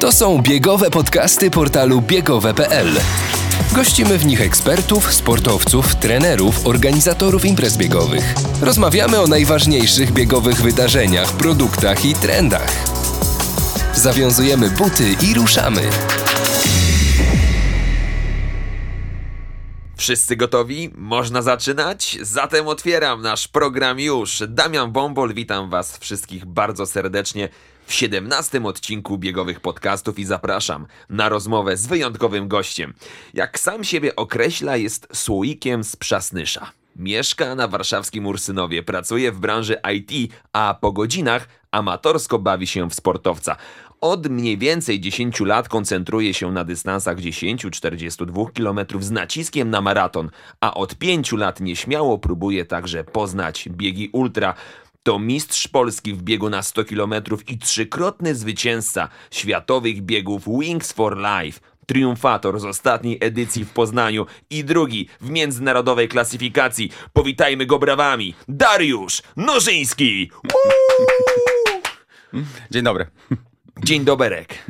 To są biegowe podcasty portalu biegowe.pl. Gościmy w nich ekspertów, sportowców, trenerów, organizatorów imprez biegowych. Rozmawiamy o najważniejszych biegowych wydarzeniach, produktach i trendach. Zawiązujemy buty i ruszamy. Wszyscy gotowi? Można zaczynać? Zatem otwieram nasz program już. Damian Bombol, witam Was wszystkich bardzo serdecznie w 17 odcinku biegowych podcastów i zapraszam na rozmowę z wyjątkowym gościem. Jak sam siebie określa, jest słoikiem z Przasnysza. Mieszka na warszawskim Ursynowie, pracuje w branży IT, a po godzinach amatorsko bawi się w sportowca. Od mniej więcej 10 lat koncentruje się na dystansach 10-42 km z naciskiem na maraton, a od 5 lat nieśmiało próbuje także poznać biegi ultra. To mistrz Polski w biegu na 100 km i trzykrotny zwycięzca światowych biegów Wings for Life. Triumfator z ostatniej edycji w Poznaniu i drugi w międzynarodowej klasyfikacji. Powitajmy go brawami. Dariusz Nożyński! Woo! Dzień dobry. Dzień doberek.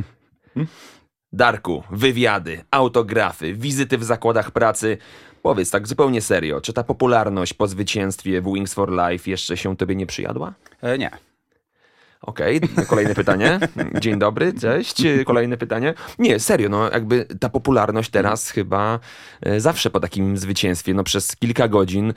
Darku, wywiady, autografy, wizyty w zakładach pracy. Powiedz tak zupełnie serio, czy ta popularność po zwycięstwie w Wings for Life jeszcze się tobie nie przyjadła? E, nie. Okej, kolejne pytanie. Dzień dobry, cześć. Kolejne pytanie. Nie, serio, no jakby ta popularność teraz chyba e, zawsze po takim zwycięstwie, no przez kilka godzin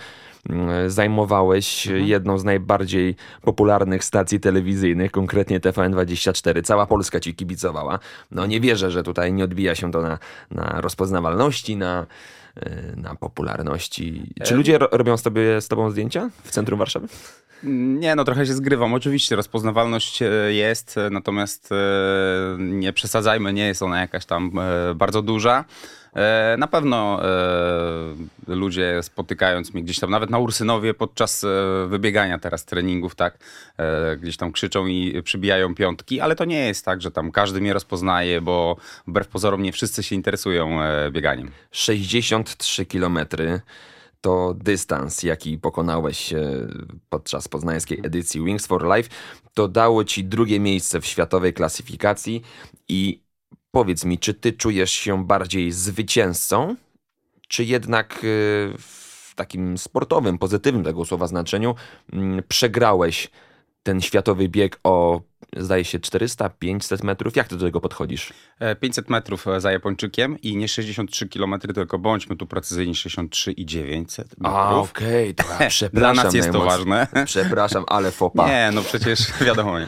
mm, zajmowałeś jedną z najbardziej popularnych stacji telewizyjnych, konkretnie TVN24. Cała Polska ci kibicowała. No nie wierzę, że tutaj nie odbija się to na, na rozpoznawalności, na, na popularności. Czy ludzie ro- robią z, tobie, z tobą zdjęcia w centrum Warszawy? Nie, no trochę się zgrywam. Oczywiście rozpoznawalność e, jest, e, natomiast e, nie przesadzajmy, nie jest ona jakaś tam bardzo duża. Na pewno ludzie spotykając mnie gdzieś tam, nawet na Ursynowie podczas wybiegania teraz treningów, tak, gdzieś tam krzyczą i przybijają piątki, ale to nie jest tak, że tam każdy mnie rozpoznaje, bo wbrew pozorom nie wszyscy się interesują bieganiem. 63 km to dystans, jaki pokonałeś e, podczas poznańskiej edycji Wings for Life. To dało ci drugie miejsce w światowej klasyfikacji i powiedz mi, czy ty czujesz się bardziej zwycięzcą, czy jednak e, w takim sportowym, pozytywnym tego słowa znaczeniu mm, przegrałeś ten światowy bieg o zdaje się 400-500 metrów? Jak ty do tego podchodzisz? E, 500 metrów e, za Japończykiem i nie 63 km, tylko bądźmy tu precyzyjni 63 i 900 metrów. A, okej, ja przepraszam. Dla nas jest to ważne. Przepraszam, ale fopa. Nie, no przecież wiadomo. Nie.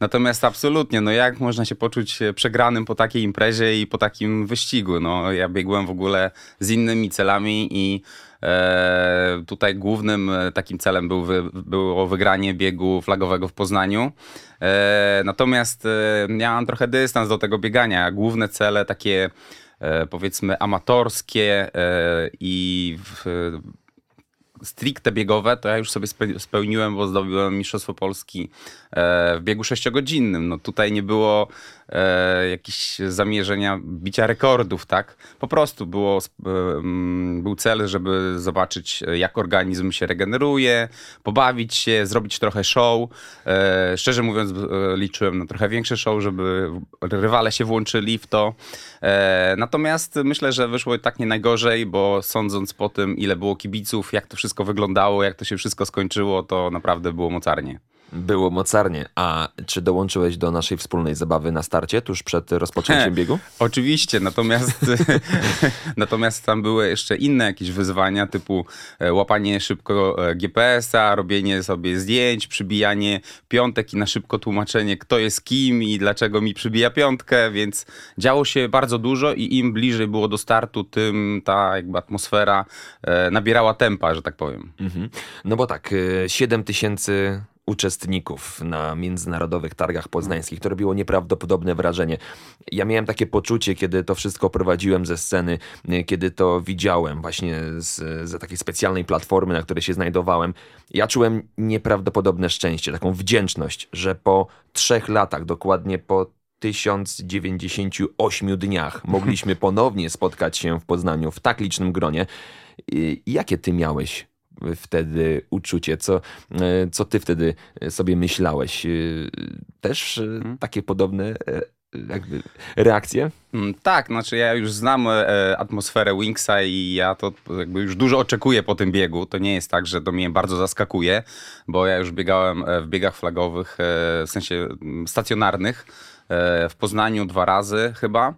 Natomiast absolutnie, no jak można się poczuć e, przegranym po takiej imprezie i po takim wyścigu? No ja biegłem w ogóle z innymi celami i e, tutaj głównym e, takim celem był było wygranie biegu flagowego w Poznaniu. E, natomiast e, miałem trochę dystans do tego biegania. Główne cele takie powiedzmy amatorskie i w, stricte biegowe, to ja już sobie spe- spełniłem, bo zdobyłem Mistrzostwo Polski w biegu sześciogodzinnym. No tutaj nie było e, jakichś zamierzenia bicia rekordów, tak? Po prostu było, e, mm, był cel, żeby zobaczyć, e, jak organizm się regeneruje, pobawić się, zrobić trochę show. E, szczerze mówiąc, e, liczyłem na trochę większe show, żeby rywale się włączyli w to. E, natomiast myślę, że wyszło tak nie najgorzej, bo sądząc po tym, ile było kibiców, jak to wszystko wyglądało, jak to się wszystko skończyło, to naprawdę było mocarnie. Było mocarnie. A czy dołączyłeś do naszej wspólnej zabawy na starcie, tuż przed rozpoczęciem biegu? Oczywiście, natomiast, natomiast tam były jeszcze inne jakieś wyzwania, typu e, łapanie szybko e, GPS-a, robienie sobie zdjęć, przybijanie piątek i na szybko tłumaczenie, kto jest kim i dlaczego mi przybija piątkę, więc działo się bardzo dużo i im bliżej było do startu, tym ta jakby atmosfera e, nabierała tempa, że tak powiem. Mhm. No bo tak, y, 7 tysięcy uczestników na międzynarodowych targach poznańskich. To robiło nieprawdopodobne wrażenie. Ja miałem takie poczucie, kiedy to wszystko prowadziłem ze sceny, kiedy to widziałem właśnie z, z takiej specjalnej platformy, na której się znajdowałem. Ja czułem nieprawdopodobne szczęście, taką wdzięczność, że po trzech latach, dokładnie po 1098 dniach mogliśmy ponownie spotkać się w Poznaniu w tak licznym gronie. I Jakie ty miałeś wtedy uczucie? Co, e, co ty wtedy sobie myślałeś? E, Też e, takie podobne jakby reakcje? Mm, tak, znaczy ja już znam atmosferę Wingsa i ja to jakby już dużo oczekuję po tym biegu. To nie jest tak, że to mnie bardzo zaskakuje, bo ja już biegałem w biegach flagowych, w sensie mm, stacjonarnych w Poznaniu dwa razy chyba,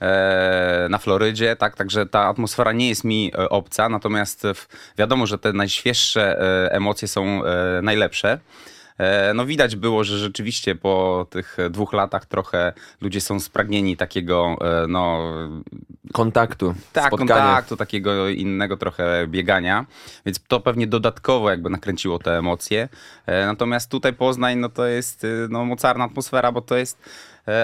e, na Florydzie, tak, także ta atmosfera nie jest mi e, obca, natomiast wiadomo, że te najświeższe e, emocje są e, najlepsze. E, No widać było, że rzeczywiście po tych dwóch latach trochę ludzie są spragnieni takiego, e, no Kontaktu, tak, spotkania. kontaktu, takiego innego trochę biegania, więc to pewnie dodatkowo jakby nakręciło te emocje. E, Natomiast tutaj Poznań, no to jest no, mocarna atmosfera, bo to jest e,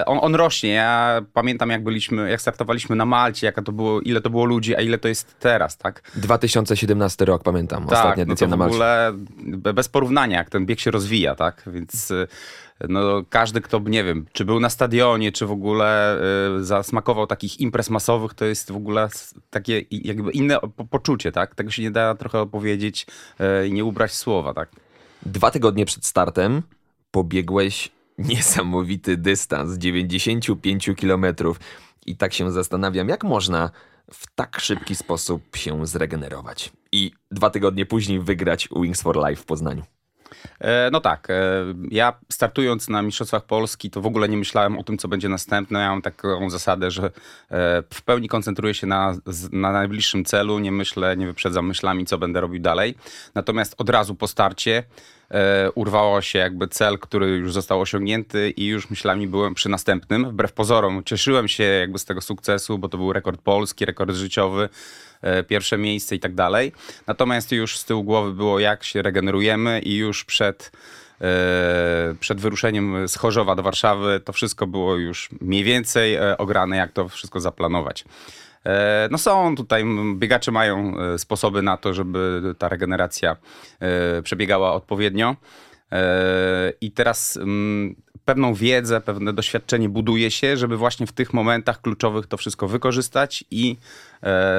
on, on rośnie. Ja pamiętam, jak byliśmy, jak startowaliśmy na Malcie, jaka to było, ile to było ludzi, a ile to jest teraz, tak? 2017 rok, pamiętam, ostatnia tak, no edycja to na w ogóle be- bez porównania, jak ten bieg się rozwija, tak? Więc y, no, każdy, kto, nie wiem, czy był na stadionie, czy w ogóle y, zasmakował takich imprez masowych, to jest w ogóle takie jakby inne po- poczucie, tak? Tego się nie da trochę opowiedzieć y, i nie ubrać słowa, tak? Dwa tygodnie przed startem pobiegłeś niesamowity dystans 95 kilometrów. I tak się zastanawiam, jak można w tak szybki sposób się zregenerować. I dwa tygodnie później wygrać Wings for Life w Poznaniu. E, No tak, e, ja startując na Mistrzostwach Polski, to w ogóle nie myślałem o tym, co będzie następne. Ja mam taką zasadę, że e, w pełni koncentruję się na, na najbliższym celu, nie myślę, nie wyprzedzam myślami, co będę robił dalej. Natomiast od razu po starcie urwało się jakby cel, który już został osiągnięty i już myślami byłem przy następnym. Wbrew pozorom cieszyłem się jakby z tego sukcesu, bo to był rekord polski, rekord życiowy pierwsze miejsce i tak dalej. Natomiast już z tyłu głowy było, jak się regenerujemy i już przed, e, przed wyruszeniem z Chorzowa do Warszawy to wszystko było już mniej więcej e, ograne, jak to wszystko zaplanować. E, No są tutaj, biegacze mają e, sposoby na to, żeby ta regeneracja e, przebiegała odpowiednio. E, I teraz pewną wiedzę, pewne doświadczenie buduje się, żeby właśnie w tych momentach kluczowych to wszystko wykorzystać i e,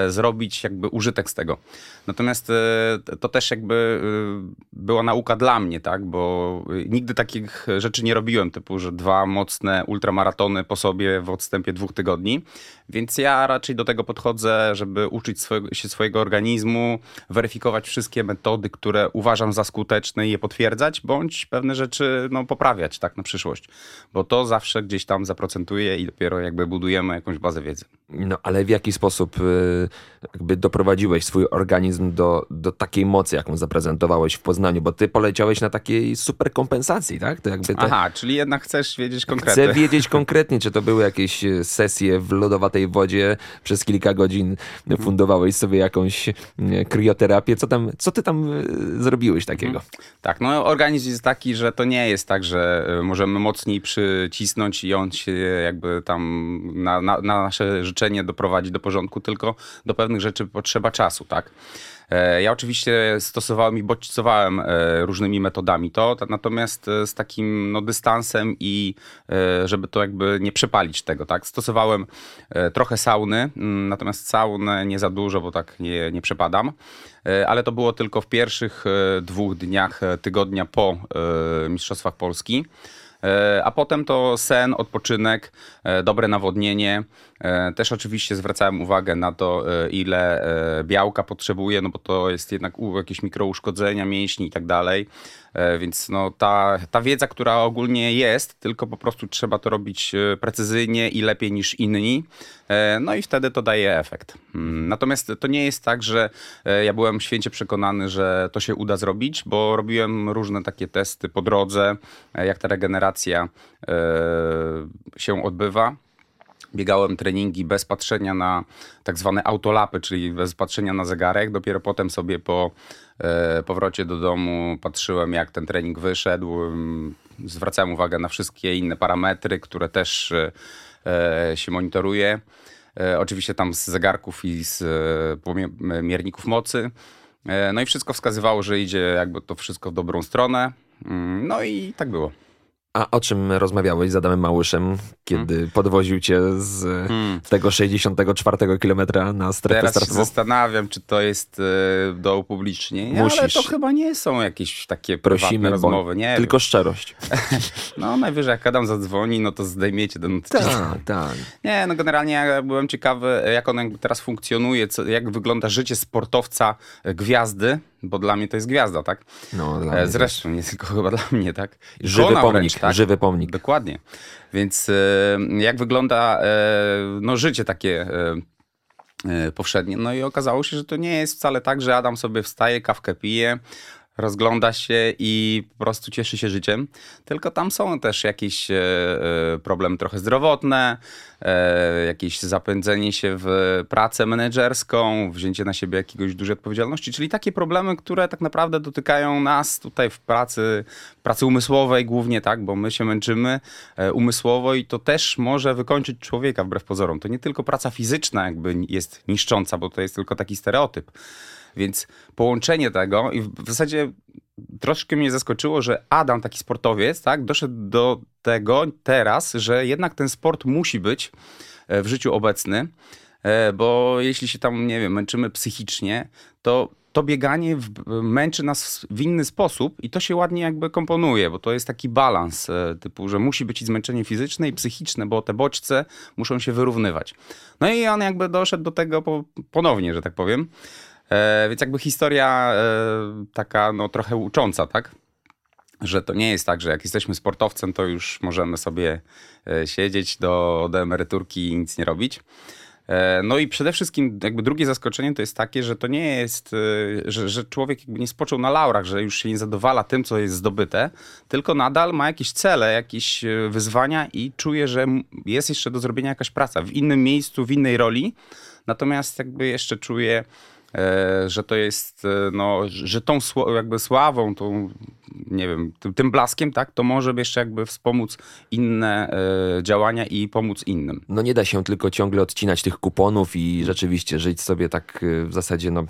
zrobić jakby użytek z tego. Natomiast e, to też jakby e, była nauka dla mnie, tak, bo e, nigdy takich rzeczy nie robiłem, typu, że dwa mocne ultramaratony po sobie w odstępie dwóch tygodni, więc ja raczej do tego podchodzę, żeby uczyć się swojego organizmu, weryfikować wszystkie metody, które uważam za skuteczne i je potwierdzać, bądź pewne rzeczy no, poprawiać tak na przyszłość, bo to zawsze gdzieś tam zaprocentuje i dopiero jakby budujemy jakąś bazę wiedzy. No ale w jaki sposób jakby doprowadziłeś swój organizm do, do takiej mocy, jaką zaprezentowałeś w Poznaniu? Bo ty poleciałeś na takiej super kompensacji, tak? To jakby te... Aha, czyli jednak chcesz wiedzieć konkretnie. Chcę wiedzieć konkretnie, czy to były jakieś e, sesje w lodowatej wodzie, przez kilka godzin fundowałeś sobie jakąś e, krioterapię. Co, tam, co ty tam e, zrobiłeś takiego? Tak, no organizm jest taki, że to nie jest tak, że możemy mocniej przycisnąć i on się jakby tam na, na, na nasze życzenie doprowadzi do porządku, tylko do pewnych rzeczy potrzeba czasu, tak? E, Ja oczywiście stosowałem i bodźcowałem e, różnymi metodami to, natomiast e, z takim no, dystansem i żeby to jakby nie przepalić tego, tak? Stosowałem trochę sauny, mm, natomiast saunę nie za dużo, bo tak nie, nie przepadam. Ale to było tylko w pierwszych dwóch dniach tygodnia po Mistrzostwach Polski. A potem to sen, odpoczynek, dobre nawodnienie. E, Też oczywiście zwracałem uwagę na to, e, ile e, białka potrzebuję, no bo to jest jednak jakieś mikrouszkodzenia mięśni i tak dalej. Więc no ta, ta wiedza, która ogólnie jest, tylko po prostu trzeba to robić precyzyjnie i lepiej niż inni. No i wtedy to daje efekt. Mm, Natomiast to nie jest tak, że ja byłem święcie przekonany, że to się uda zrobić, bo robiłem różne takie testy po drodze, jak ta regeneracja się odbywa. Biegałem treningi bez patrzenia na tak zwane autolapy, czyli bez patrzenia na zegarek. Dopiero potem sobie po e, powrocie do domu patrzyłem, jak ten trening wyszedł. Zwracałem uwagę na wszystkie inne parametry, które też e, e, się monitoruje. Oczywiście tam z zegarków i z mierników mocy. No i wszystko wskazywało, że idzie jakby to wszystko w dobrą stronę. Mm, No i tak było. A o czym rozmawiałeś z Adamem Małyszem, kiedy hmm. podwoził cię z hmm. tego 64 kilometra na strefę Teraz startową? Teraz się zastanawiam, czy to jest y, do upublicznienia, Musisz. ale to chyba nie są jakieś takie Prosimy, rozmowy. Nie tylko szczerość. no najwyżej jak Adam zadzwoni, no to zdejmiecie ten odcinek. Tak, tak. Nie, no generalnie ja byłem ciekawy, jak on teraz funkcjonuje, co, jak wygląda życie sportowca e, gwiazdy, bo dla mnie to jest gwiazda, tak? No, dla e, Zresztą, nie tylko chyba dla mnie, tak? Żywy pomnik, wręcz, tak? żywy pomnik. Dokładnie. Więc e, jak wygląda no, życie takie powszednie. No i okazało się, że to nie jest wcale tak, że Adam sobie wstaje, kawkę pije, rozgląda się i po prostu cieszy się życiem. Tylko tam są też jakieś e, e, problemy trochę zdrowotne, e, jakieś zapędzenie się w pracę menedżerską, wzięcie na siebie jakiegoś dużej odpowiedzialności, czyli takie problemy, które tak naprawdę dotykają nas tutaj w pracy, pracy umysłowej głównie, tak, bo my się męczymy umysłowo i to też może wykończyć człowieka wbrew pozorom. To nie tylko praca fizyczna jakby jest niszcząca, bo to jest tylko taki stereotyp. Więc połączenie tego i w zasadzie troszkę mnie zaskoczyło, że Adam, taki sportowiec, tak, doszedł do tego teraz, że jednak ten sport musi być e, w życiu obecny, e, bo jeśli się tam, nie wiem, męczymy psychicznie, to to bieganie męczy nas w inny sposób i to się ładnie jakby komponuje, bo to jest taki balans e, typu, że musi być i zmęczenie fizyczne i psychiczne, bo te bodźce muszą się wyrównywać. No i on jakby doszedł do tego po, ponownie, że tak powiem. E, więc jakby historia e, taka no trochę ucząca, tak? Że to nie jest tak, że jak jesteśmy sportowcem, to już możemy sobie e, siedzieć do, do emeryturki i nic nie robić. No i przede wszystkim jakby drugie zaskoczenie to jest takie, że to nie jest, że, że człowiek jakby nie spoczął na laurach, że już się nie zadowala tym, co jest zdobyte, tylko nadal ma jakieś cele, jakieś wyzwania i czuje, że jest jeszcze do zrobienia jakaś praca w innym miejscu, w innej roli. Natomiast jakby jeszcze czuje że to jest, e, no, że tą jakby sławą, tą, nie wiem, tym, tym blaskiem, tak, to może jeszcze jakby wspomóc inne e, działania i pomóc innym. No nie da się tylko ciągle odcinać tych kuponów i rzeczywiście żyć sobie tak w zasadzie, no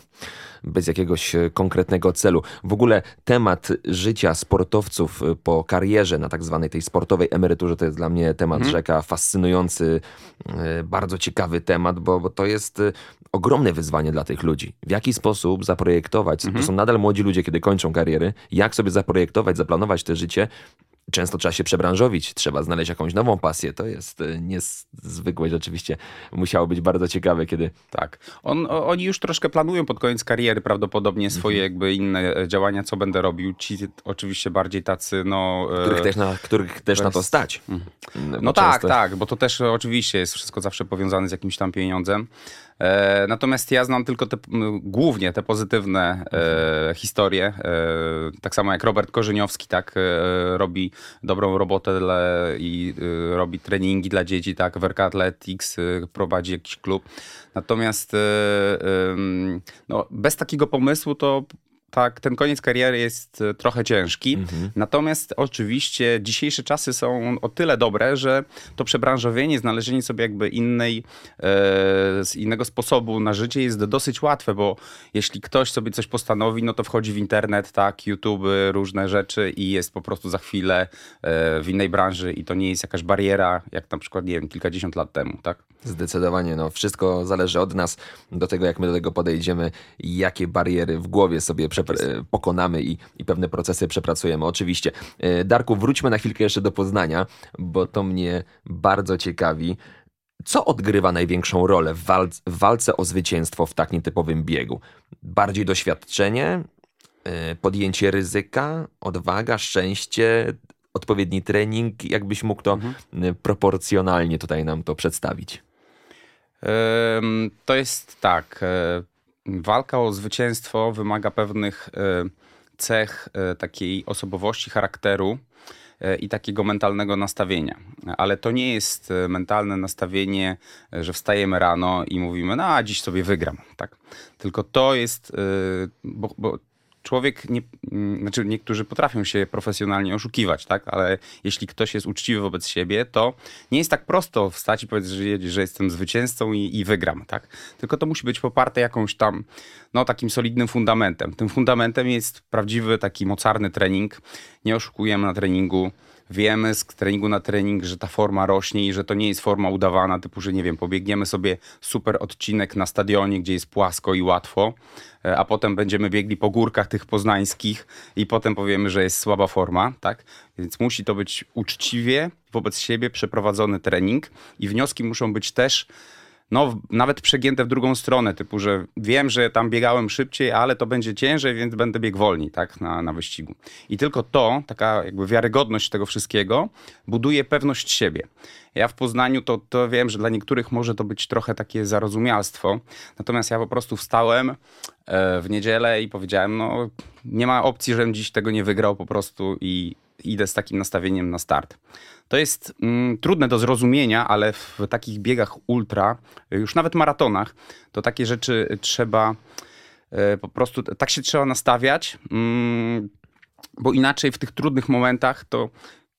bez jakiegoś e, konkretnego celu. W ogóle temat życia sportowców e, po karierze na tak zwanej tej sportowej emeryturze to jest dla mnie temat hmm. rzeka, fascynujący, e, bardzo ciekawy temat, bo, bo to jest ogromne wyzwanie dla tych ludzi. W jaki sposób zaprojektować, to mhm. są nadal młodzi ludzie, kiedy kończą kariery, jak sobie zaprojektować, zaplanować te życie często trzeba się przebranżowić, trzeba znaleźć jakąś nową pasję. To jest e, niezwykłe, rzeczywiście musiało być bardzo ciekawe, kiedy... Tak. On, oni już troszkę planują pod koniec kariery prawdopodobnie swoje mhm. jakby inne e, działania, co będę robił. Ci oczywiście bardziej tacy, no... E, których też na, których też na to stać. Mhm. No, no tak, tak, bo to też oczywiście jest wszystko zawsze powiązane z jakimś tam pieniądzem. Natomiast ja znam tylko te, głównie te pozytywne e, historie. E, tak samo jak Robert Korzyniowski, tak, e, robi dobrą robotę dla, i e, robi treningi dla dzieci, tak, Werka Athletics, e, prowadzi jakiś klub. Natomiast no, bez takiego pomysłu to tak, ten koniec kariery jest e, trochę ciężki. Mhm. Natomiast oczywiście dzisiejsze czasy są o tyle dobre, że to przebranżowienie, znalezienie sobie jakby innej, e, innego sposobu na życie jest dosyć łatwe, bo jeśli ktoś sobie coś postanowi, no to wchodzi w internet, tak, YouTube, różne rzeczy i jest po prostu za chwilę e, w innej branży i to nie jest jakaś bariera, jak na przykład, nie wiem, kilkadziesiąt lat temu, tak? Zdecydowanie, no wszystko zależy od nas, do tego jak my do tego podejdziemy jakie bariery w głowie sobie pokonamy i, i pewne procesy przepracujemy. Oczywiście. E, Darku, wróćmy na chwilkę jeszcze do Poznania, bo to mnie bardzo ciekawi. Co odgrywa największą rolę w, walce, w walce o zwycięstwo w tak nietypowym biegu? Bardziej doświadczenie, e, podjęcie ryzyka, odwaga, szczęście, odpowiedni trening? Jakbyś mógł to mhm. proporcjonalnie tutaj nam to przedstawić? To jest tak. E, walka o zwycięstwo wymaga pewnych e, cech e, takiej osobowości, charakteru i takiego mentalnego nastawienia. Ale to nie jest mentalne nastawienie, że wstajemy rano i mówimy, no a dziś sobie wygram. Tak? Tylko to jest, bo, bo człowiek, nie, mm, znaczy niektórzy potrafią się profesjonalnie oszukiwać, tak? Ale jeśli ktoś jest uczciwy wobec siebie, to nie jest tak prosto wstać i powiedzieć, że, jestem zwycięzcą i, i wygram, tak? Tylko to musi być poparte jakąś tam, no takim solidnym fundamentem. Tym fundamentem jest prawdziwy taki mocarny trening. Nie oszukujemy na treningu. Wiemy z treningu na trening, że ta forma rośnie i że to nie jest forma udawana, typu, że nie wiem, pobiegniemy sobie super odcinek na stadionie, gdzie jest płasko i łatwo, e, a potem będziemy biegli po górkach tych poznańskich i potem powiemy, że jest słaba forma, tak? Więc musi to być uczciwie wobec siebie przeprowadzony trening i wnioski muszą być też no, nawet przegięte w drugą stronę, typu, że wiem, że tam biegałem szybciej, ale to będzie ciężej, więc będę biegł wolniej, tak, na, na wyścigu. I tylko to, taka jakby wiarygodność tego wszystkiego, buduje pewność siebie. Ja w Poznaniu to, to wiem, że dla niektórych może to być trochę takie zarozumialstwo, natomiast ja po prostu wstałem e, w niedzielę i powiedziałem, no, nie ma opcji, żebym dziś tego nie wygrał po prostu i idę z takim nastawieniem na start. To jest mm, trudne do zrozumienia, ale w takich biegach ultra, już nawet maratonach, to takie rzeczy trzeba e, po prostu, tak się trzeba nastawiać, mm, bo inaczej w tych trudnych momentach to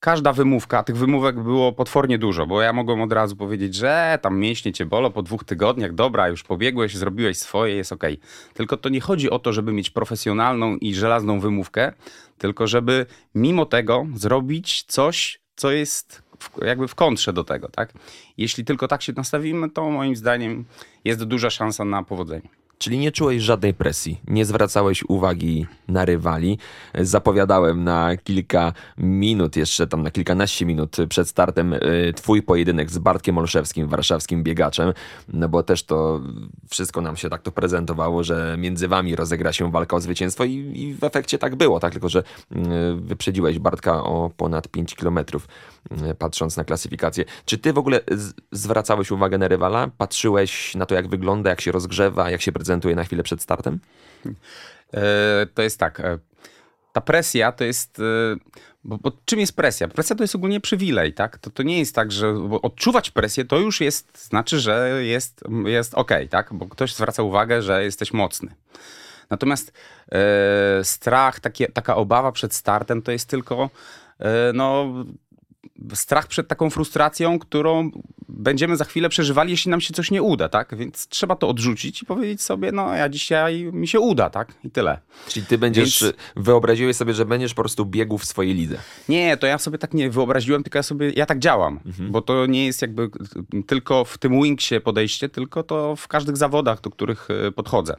każda wymówka, tych wymówek było potwornie dużo, bo ja mogłem od razu powiedzieć, że tam mięśnie cię bolo po dwóch tygodniach, dobra, już pobiegłeś, zrobiłeś swoje, jest ok. Tylko to nie chodzi o to, żeby mieć profesjonalną i żelazną wymówkę, tylko żeby mimo tego zrobić coś, co jest w, jakby w kontrze do tego, tak? Jeśli tylko tak się nastawimy, to moim zdaniem jest duża szansa na powodzenie. Czyli nie czułeś żadnej presji, nie zwracałeś uwagi na rywali. Zapowiadałem na kilka minut, jeszcze tam na kilkanaście minut przed startem y, twój pojedynek z Bartkiem Olszewskim, warszawskim biegaczem, no bo też to wszystko nam się tak to prezentowało, że między wami rozegra się walka o zwycięstwo i, i w efekcie tak było, tak? Tylko, że y, wyprzedziłeś Bartka o ponad 5 kilometrów, patrząc na klasyfikację. Czy ty w ogóle zwracałeś uwagę na rywala? Patrzyłeś na to, jak wygląda, jak się rozgrzewa, jak się prezentuje? na chwilę przed startem? E, to jest tak. E, ta presja to jest. E, bo, bo, czym jest presja? Presja to jest ogólnie przywilej, tak? To, to nie jest tak, że odczuwać presję to już jest, znaczy, że jest, jest ok, tak? Bo ktoś zwraca uwagę, że jesteś mocny. Natomiast e, strach, takie, taka obawa przed startem to jest tylko e, no, strach przed taką frustracją, którą będziemy za chwilę przeżywali, jeśli nam się coś nie uda, tak? Więc trzeba to odrzucić i powiedzieć sobie, no ja dzisiaj mi się uda, tak? I tyle. Czyli ty będziesz, Więc... wyobraziłeś sobie, że będziesz po prostu biegł w swojej lidze. Nie, to ja sobie tak nie wyobraziłem, tylko ja sobie, ja tak działam, mhm. bo to nie jest jakby tylko w tym wingsie podejście, tylko to w każdych zawodach, do których e, podchodzę.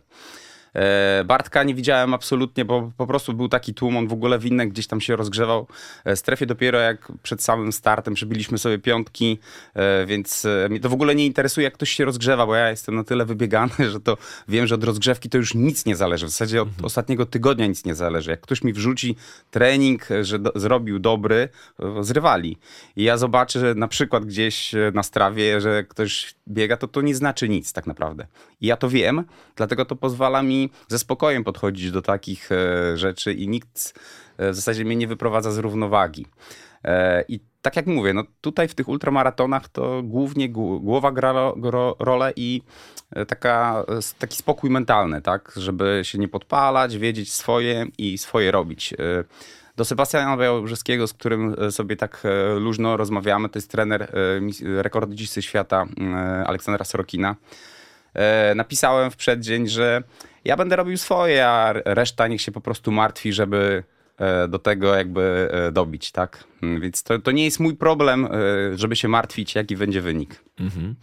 E, Bartka nie widziałem absolutnie, bo po prostu był taki tłum, on w ogóle winny gdzieś tam się rozgrzewał e, strefie dopiero jak przed samym startem przybiliśmy sobie piątki, e, więc mnie to w ogóle nie interesuje jak ktoś się rozgrzewa, bo ja jestem na tyle wybiegany, że to wiem, że od rozgrzewki to już nic nie zależy. W zasadzie od mhm. ostatniego tygodnia nic nie zależy. Jak ktoś mi wrzuci trening, że do, zrobił dobry, zrywali. I ja zobaczę, że na przykład gdzieś na strawie, że ktoś biega, to to nie znaczy nic tak naprawdę. I ja to wiem, dlatego to pozwala mi ze spokojem podchodzić do takich e, rzeczy i nikt e, w zasadzie mnie nie wyprowadza z równowagi. E, I tak jak mówię, no tutaj w tych ultramaratonach to głównie głowa gra rolę i taka, taki spokój mentalny, tak, żeby się nie podpalać, wiedzieć swoje i swoje robić. Do Sebastiana Białobrzeskiego, z którym sobie tak luźno rozmawiamy, to jest trener rekordzisty świata Aleksandra Sorokina. Napisałem w przeddzień, że ja będę robił swoje, a reszta niech się po prostu martwi, żeby e, do tego jakby e, dobić, tak? Mm, więc to, to nie jest mój problem, e, żeby się martwić, jaki będzie wynik. Mhm.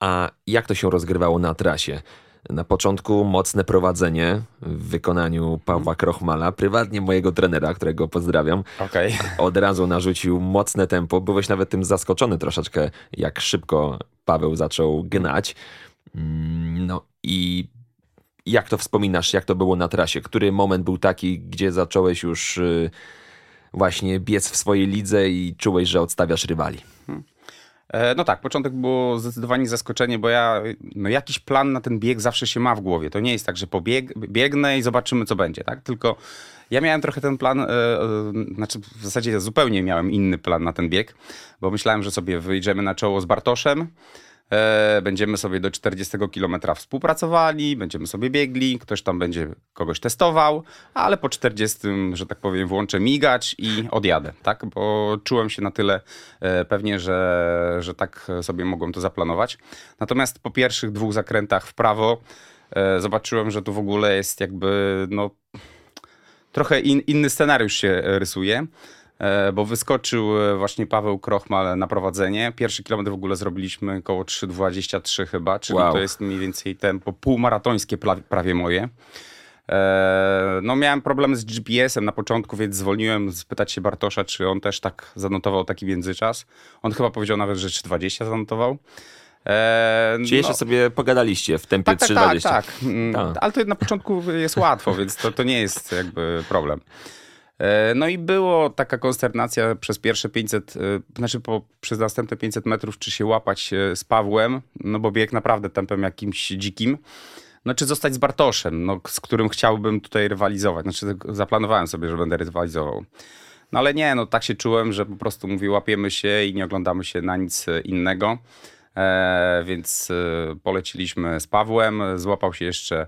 A jak to się rozgrywało na trasie? Na początku mocne prowadzenie w wykonaniu Pawła Krochmala, prywatnie mojego trenera, którego pozdrawiam. Okay. Od razu narzucił mocne tempo. Byłeś nawet tym zaskoczony troszeczkę, jak szybko Paweł zaczął gnać. Mm, no i jak to wspominasz, jak to było na trasie? Który moment był taki, gdzie zacząłeś już y, właśnie biec w swojej lidze i czułeś, że odstawiasz rywali? Hmm. E, no tak, początek było zdecydowanie zaskoczenie, bo ja, no jakiś plan na ten bieg zawsze się ma w głowie. To nie jest tak, że pobieg, biegnę i zobaczymy, co będzie, tak? Tylko ja miałem trochę ten plan, e, znaczy w zasadzie zupełnie miałem inny plan na ten bieg, bo myślałem, że sobie wyjdziemy na czoło z Bartoszem, będziemy sobie do 40 km współpracowali, będziemy sobie biegli, ktoś tam będzie kogoś testował, ale po 40, że tak powiem, włączę migać i odjadę, tak? Bo czułem się na tyle e, pewnie, że, że tak sobie mogłem to zaplanować. Natomiast po pierwszych dwóch zakrętach w prawo e, zobaczyłem, że tu w ogóle jest jakby no trochę in, inny scenariusz się rysuje. E, bo wyskoczył e, właśnie Paweł Krochmal na prowadzenie. Pierwszy kilometr w ogóle zrobiliśmy około 3,23 chyba, czyli Wow. to jest mniej więcej tempo półmaratońskie pra- prawie moje. E, No miałem problem z GPS-em na początku, więc zwolniłem spytać się Bartosza, czy on też tak zanotował taki międzyczas. On chyba powiedział nawet, że 3,20 zanotował. E, Czy jeszcze no. sobie pogadaliście w tempie Tak, tak, tak, 3,20? tak. Mm, Tak. Ale to na początku jest łatwo, więc to, to nie jest jakby problem. E, No i było taka konsternacja przez pierwsze 500, e, znaczy po, przez następne 500 metrów, czy się łapać e, z Pawłem, no bo bieg naprawdę tempem jakimś dzikim. No czy zostać z Bartoszem, no, z którym chciałbym tutaj rywalizować. Znaczy tak zaplanowałem sobie, że będę rywalizował. No ale nie, no tak się czułem, że po prostu mówię, łapiemy się i nie oglądamy się na nic innego. E, więc poleciliśmy z Pawłem, złapał się jeszcze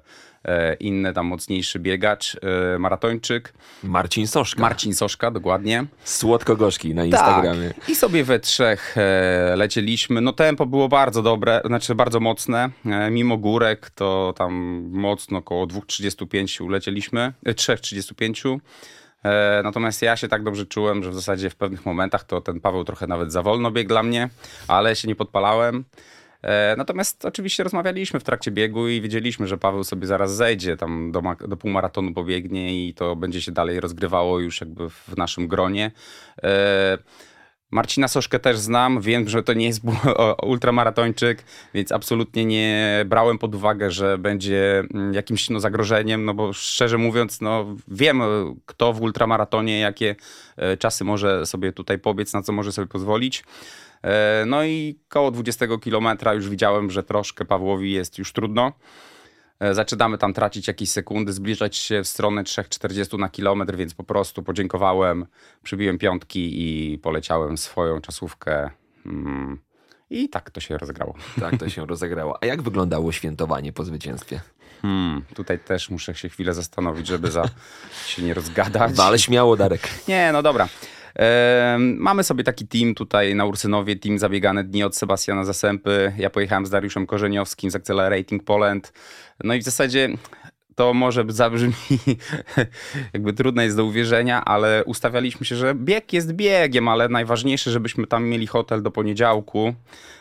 inny tam mocniejszy biegacz, e, maratończyk, Marcin Soszka. Marcin Soszka, dokładnie. Słodko-gorzki na Instagramie. Tak. I sobie we trzech e, lecieliśmy. No tempo było bardzo dobre, znaczy bardzo mocne. E, mimo górek to tam mocno około 2,35 lecieliśmy, e, 3,35. E, natomiast ja się tak dobrze czułem, że w zasadzie w pewnych momentach to ten Paweł trochę nawet za wolno biegł dla mnie, ale się nie podpalałem. E, Natomiast oczywiście rozmawialiśmy w trakcie biegu i wiedzieliśmy, że Paweł sobie zaraz zejdzie, tam do, do półmaratonu pobiegnie i to będzie się dalej rozgrywało już jakby w naszym gronie. E, Marcina Soszkę też znam, wiem, że to nie jest ultramaratończyk, więc absolutnie nie brałem pod uwagę, że będzie mm, jakimś no, zagrożeniem, no bo szczerze mówiąc, no wiem, kto w ultramaratonie, jakie e, czasy może sobie tutaj pobiec, na co może sobie pozwolić. E, No i koło 20 kilometra już widziałem, że troszkę Pawłowi jest już trudno. E, Zaczynamy tam tracić jakieś sekundy, zbliżać się w stronę 3,40 na kilometr, więc po prostu podziękowałem, przybiłem piątki i poleciałem swoją czasówkę. Mm, I tak to się rozgrało. Tak to się rozegrało. A jak wyglądało świętowanie po zwycięstwie? Hmm, tutaj też muszę się chwilę zastanowić, żeby za się nie rozgadać. No ale śmiało, Darek. Nie, no dobra. Mamy sobie taki team tutaj na Ursynowie, team Zabiegane Dni od Sebastiana Zasępy. Ja pojechałem z Dariuszem Korzeniowskim z Accelerating Poland. No i w zasadzie to może zabrzmi jakby trudne jest do uwierzenia, ale ustawialiśmy się, że bieg jest biegiem, ale najważniejsze, żebyśmy tam mieli hotel do poniedziałku,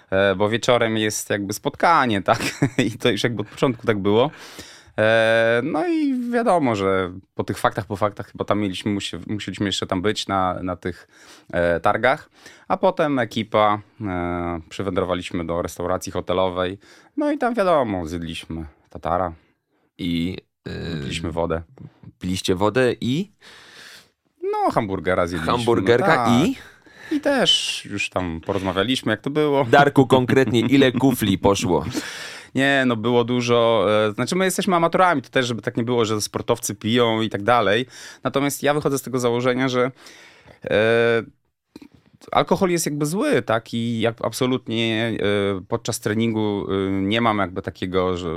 e, bo wieczorem jest jakby spotkanie, tak? I to już jakby od początku tak było. E, No i wiadomo, że po tych faktach, po faktach chyba tam mieliśmy, musi, musieliśmy jeszcze tam być na, na tych e, targach, a potem ekipa e, przywędrowaliśmy do restauracji hotelowej, no i tam wiadomo, zjedliśmy tatara, I piliśmy wodę. piliście wodę i No, hamburgera zjedliśmy. hamburgerka no, tak. i... I też już tam porozmawialiśmy, jak to było. Darku konkretnie, ile kufli poszło? Nie, no było dużo. E, znaczy, my jesteśmy amatorami, to też, żeby tak nie było, że sportowcy piją i tak dalej. Natomiast ja wychodzę z tego założenia, że e, alkohol jest jakby zły, tak? I jak absolutnie e, podczas treningu e, nie mam jakby takiego, że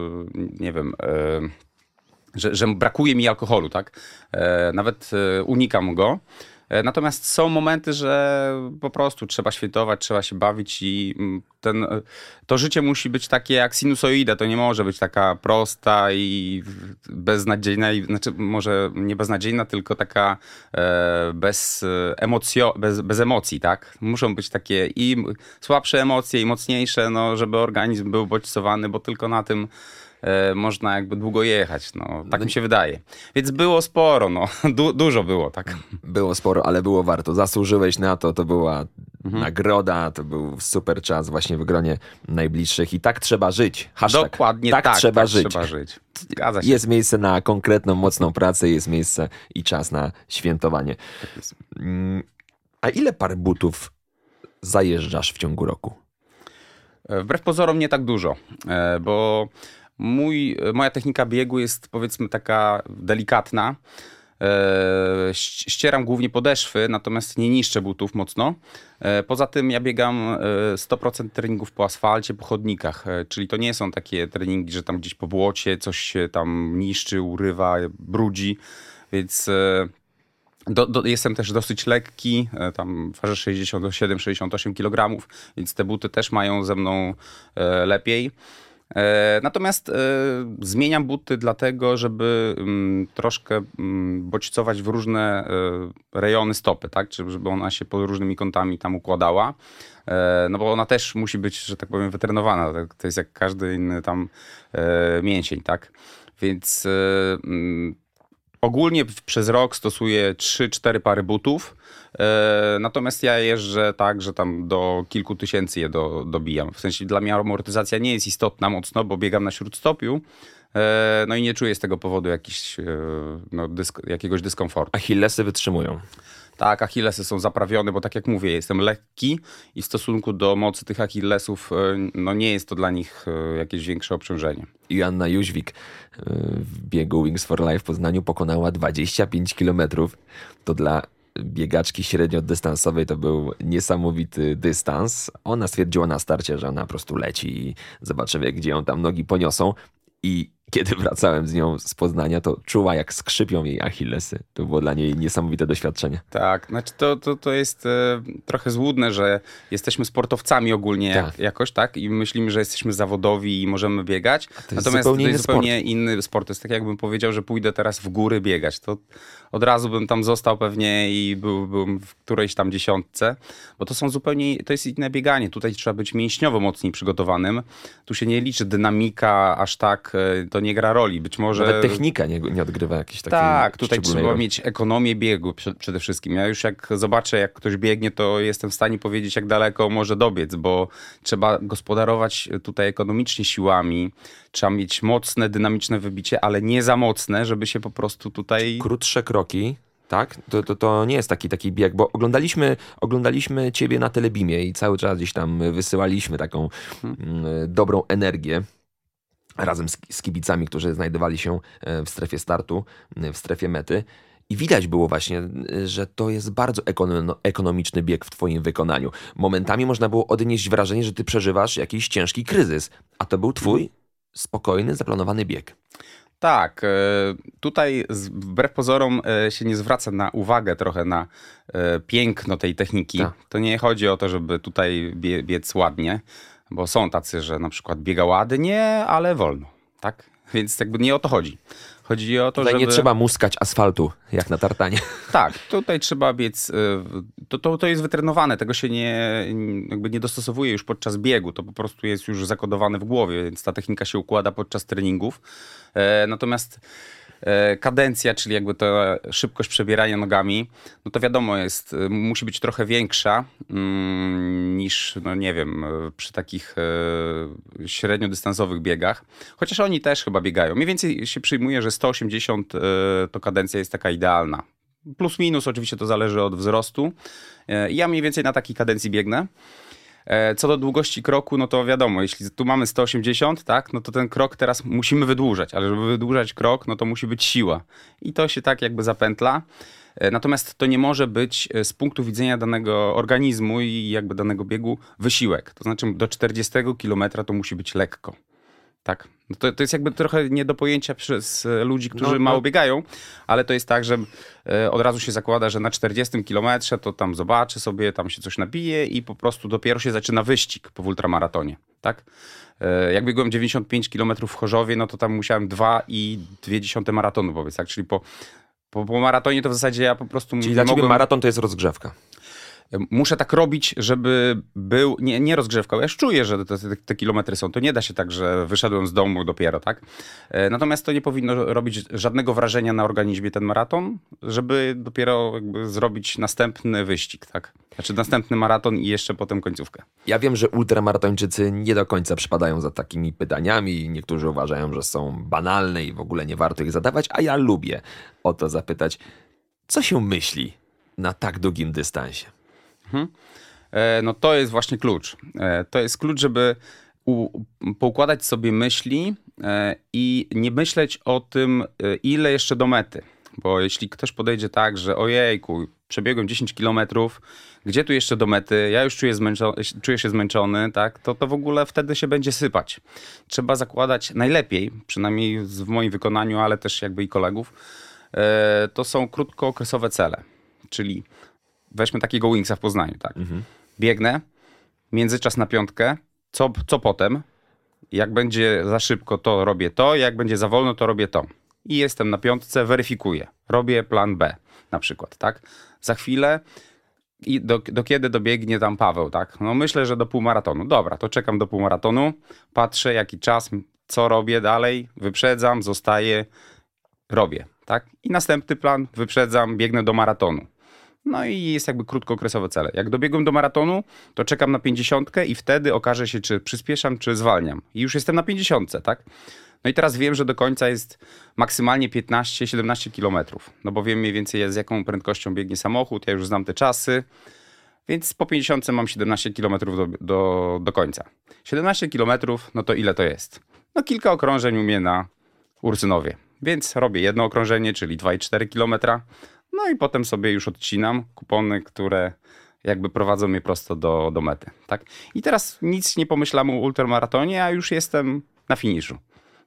nie wiem. E, że, że brakuje mi alkoholu, tak? Nawet unikam go. E, Natomiast są momenty, że po prostu trzeba świętować, trzeba się bawić i mm, ten, e, to życie musi być takie jak sinusoida. To nie może być taka prosta i beznadziejna, i, znaczy może nie beznadziejna, tylko taka e, bez, emocjo, bez, bez emocji, tak? Muszą być takie i słabsze emocje, i mocniejsze, no, żeby organizm był bodźcowany, bo tylko na tym można jakby długo jechać, no, tak mi się wydaje. Więc było sporo, no, du, dużo było, tak. Było sporo, ale było warto. Zasłużyłeś na to, to była nagroda, to był super czas właśnie w gronie najbliższych i tak trzeba żyć. Hashtag. Dokładnie tak, tak, trzeba tak żyć. trzeba żyć. Jest miejsce na konkretną, mocną pracę, jest miejsce i czas na świętowanie. Mm, A ile par butów zajeżdżasz w ciągu roku? E, Wbrew pozorom nie tak dużo, e, bo mój, moja technika biegu jest powiedzmy taka delikatna. E, Ścieram głównie podeszwy, natomiast nie niszczę butów mocno. E, Poza tym ja biegam e, 100% treningów po asfalcie, po chodnikach, e, czyli to nie są takie treningi, że tam gdzieś po błocie coś się tam niszczy, urywa, brudzi, więc e, do, do, jestem też dosyć lekki, e, tam ważę 67-68 kg, więc te buty też mają ze mną e, lepiej. E, natomiast e, zmieniam buty dlatego, żeby mm, troszkę mm, bodźcować w różne e, rejony stopy, tak? Żeby ona się pod różnymi kątami tam układała. No bo ona też musi być, że tak powiem, wytrenowana. Tak? To jest jak każdy inny tam mięsień, tak? Więc mm, ogólnie przez rok stosuję 3-4 pary butów. E, natomiast ja jeżdżę tak, że tam do kilku tysięcy je do, dobijam. W sensie dla mnie amortyzacja nie jest istotna mocno, bo biegam na śródstopiu. E, no i nie czuję z tego powodu jakiś, e, no, dysk, jakiegoś dyskomfortu. Achillesy wytrzymują. Tak, achillesy są zaprawione, bo tak jak mówię, jestem lekki i w stosunku do mocy tych achillesów, e, no nie jest to dla nich e, jakieś większe obciążenie. Joanna Jóźwik y, w biegu Wings for Life w Poznaniu pokonała 25 km. To dla biegaczki średniodystansowej to był niesamowity dystans. Ona stwierdziła na starcie, że ona po prostu leci i zobaczymy, gdzie ją tam nogi poniosą. I kiedy wracałem z nią z Poznania, to czuła, jak skrzypią jej achillesy. To było dla niej niesamowite doświadczenie. Tak, znaczy to, to, to jest e, trochę złudne, że jesteśmy sportowcami ogólnie jak, Tak. jakoś, tak? I myślimy, że jesteśmy zawodowi i możemy biegać. Natomiast zupełnie to inny jest zupełnie inny sport. To jest tak jakbym powiedział, że pójdę teraz w góry biegać. To od razu bym tam został pewnie i był, byłem w którejś tam dziesiątce, bo to są zupełnie, to jest inne bieganie. Tutaj trzeba być mięśniowo mocniej przygotowanym. Tu się nie liczy dynamika aż tak, e, to nie gra roli. Być może... Nawet technika nie, nie odgrywa jakiejś takiej Tak, tutaj trzeba roli. mieć ekonomię biegu prze- przede wszystkim. Ja już jak zobaczę, jak ktoś biegnie, to jestem w stanie powiedzieć, jak daleko może dobiec, bo trzeba gospodarować tutaj ekonomicznie siłami. Trzeba mieć mocne, dynamiczne wybicie, ale nie za mocne, żeby się po prostu tutaj... krótsze kroki, tak? To, to, to nie jest taki, taki bieg, bo oglądaliśmy, oglądaliśmy ciebie na telebimie i cały czas gdzieś tam wysyłaliśmy taką mm, dobrą energię razem z, z kibicami, którzy znajdowali się e, w strefie startu, m, w strefie mety. I widać było właśnie, y, że to jest bardzo ekono- ekonomiczny bieg w Twoim wykonaniu. Momentami można było odnieść wrażenie, że Ty przeżywasz jakiś ciężki kryzys, a to był Twój spokojny, zaplanowany bieg. Tak, e, tutaj wbrew pozorom e, się nie zwraca na uwagę trochę na e, piękno tej techniki. Tak. To nie chodzi o to, żeby tutaj bie, biec ładnie, bo są tacy, że na przykład biega ładnie, ale wolno, tak? Więc jakby nie o to chodzi. Chodzi o to, Tutaj żeby... nie trzeba muskać asfaltu, jak na tartanie. Tak, tutaj trzeba biec. y, To, to, to jest wytrenowane, tego się nie, jakby nie dostosowuje już podczas biegu. To po prostu jest już zakodowane w głowie, więc ta technika się układa podczas treningów. E, Natomiast kadencja, czyli jakby ta szybkość przebierania nogami, no to wiadomo jest, y, musi być trochę większa mm, niż, no nie wiem, y, przy takich e, średniodystansowych biegach. Chociaż oni też chyba biegają. Mniej więcej się przyjmuje, że 180 e, to kadencja jest taka idealna. Plus minus oczywiście to zależy od wzrostu. E, Ja mniej więcej na takiej kadencji biegnę. E, Co do długości kroku, no to wiadomo, jeśli tu mamy 180, tak, no to ten krok teraz musimy wydłużać, ale żeby wydłużać krok, no to musi być siła. I to się tak jakby zapętla. E, Natomiast to nie może być e, z punktu widzenia danego organizmu i jakby danego biegu wysiłek. To znaczy do 40 km to musi być lekko. Tak. No to, to jest jakby trochę nie do pojęcia przez e, ludzi, którzy No, no. mało biegają, ale to jest tak, że e, od razu się zakłada, że na 40 kilometrze to tam zobaczy sobie, tam się coś nabije i po prostu dopiero się zaczyna wyścig po ultramaratonie, tak? E, Jak biegłem 95 km w Chorzowie, no to tam musiałem 2,2 maratonu powiedz, tak? Czyli po, po, po maratonie to w zasadzie ja po prostu Czyli dla ciebie mogłem... maraton to jest rozgrzewka. Muszę tak robić, żeby był, nie, nie. Ja już czuję, że te, te, kilometry są. To nie da się tak, że wyszedłem z domu dopiero, tak? E, Natomiast to nie powinno robić żadnego wrażenia na organizmie ten maraton, żeby dopiero zrobić następny wyścig, tak? Znaczy następny maraton i jeszcze potem końcówkę. Ja wiem, że ultramaratończycy nie do końca przypadają za takimi pytaniami. Niektórzy uważają, że są banalne i w ogóle nie warto ich zadawać, a ja lubię o to zapytać, co się myśli na tak długim dystansie. E, No to jest właśnie klucz. E, To jest klucz, żeby u, poukładać sobie myśli e, i nie myśleć o tym, ile jeszcze do mety. Bo jeśli ktoś podejdzie tak, że ojejku, przebiegłem 10 kilometrów, gdzie tu jeszcze do mety, ja już czuję, zmęczony, czuję się zmęczony, tak, to, to w ogóle wtedy się będzie sypać. Trzeba zakładać najlepiej, przynajmniej w moim wykonaniu, ale też jakby i kolegów, to są krótkookresowe cele. Czyli weźmy takiego Wingsa w Poznaniu, tak. Biegnę, międzyczas na piątkę, co, co potem? Jak będzie za szybko, to robię to, jak będzie za wolno, to robię to. I jestem na piątce, weryfikuję. Robię plan B na przykład, tak? Za chwilę i do, do kiedy dobiegnie tam Paweł, tak? No myślę, że do półmaratonu. Dobra, to czekam do półmaratonu, patrzę jaki czas, co robię dalej, wyprzedzam, zostaję, robię, tak? I następny plan, wyprzedzam, biegnę do maratonu. No i jest jakby krótkookresowe cele. Jak dobiegłem do maratonu, to czekam na 50 i wtedy okaże się, czy przyspieszam, czy zwalniam. I już jestem na 50, tak? No i teraz wiem, że do końca jest maksymalnie 15-17 kilometrów. No bo wiem mniej więcej z jaką prędkością biegnie samochód, ja już znam te czasy. Więc po 50 mam 17 km do, do, do końca. 17 km, no to ile to jest? No kilka okrążeń u mnie na Ursynowie. Więc robię jedno okrążenie, czyli 2,4 km. No i potem sobie już odcinam kupony, które jakby prowadzą mnie prosto do, do mety. Tak? I teraz nic nie pomyślam o ultramaratonie, a już jestem na finiszu.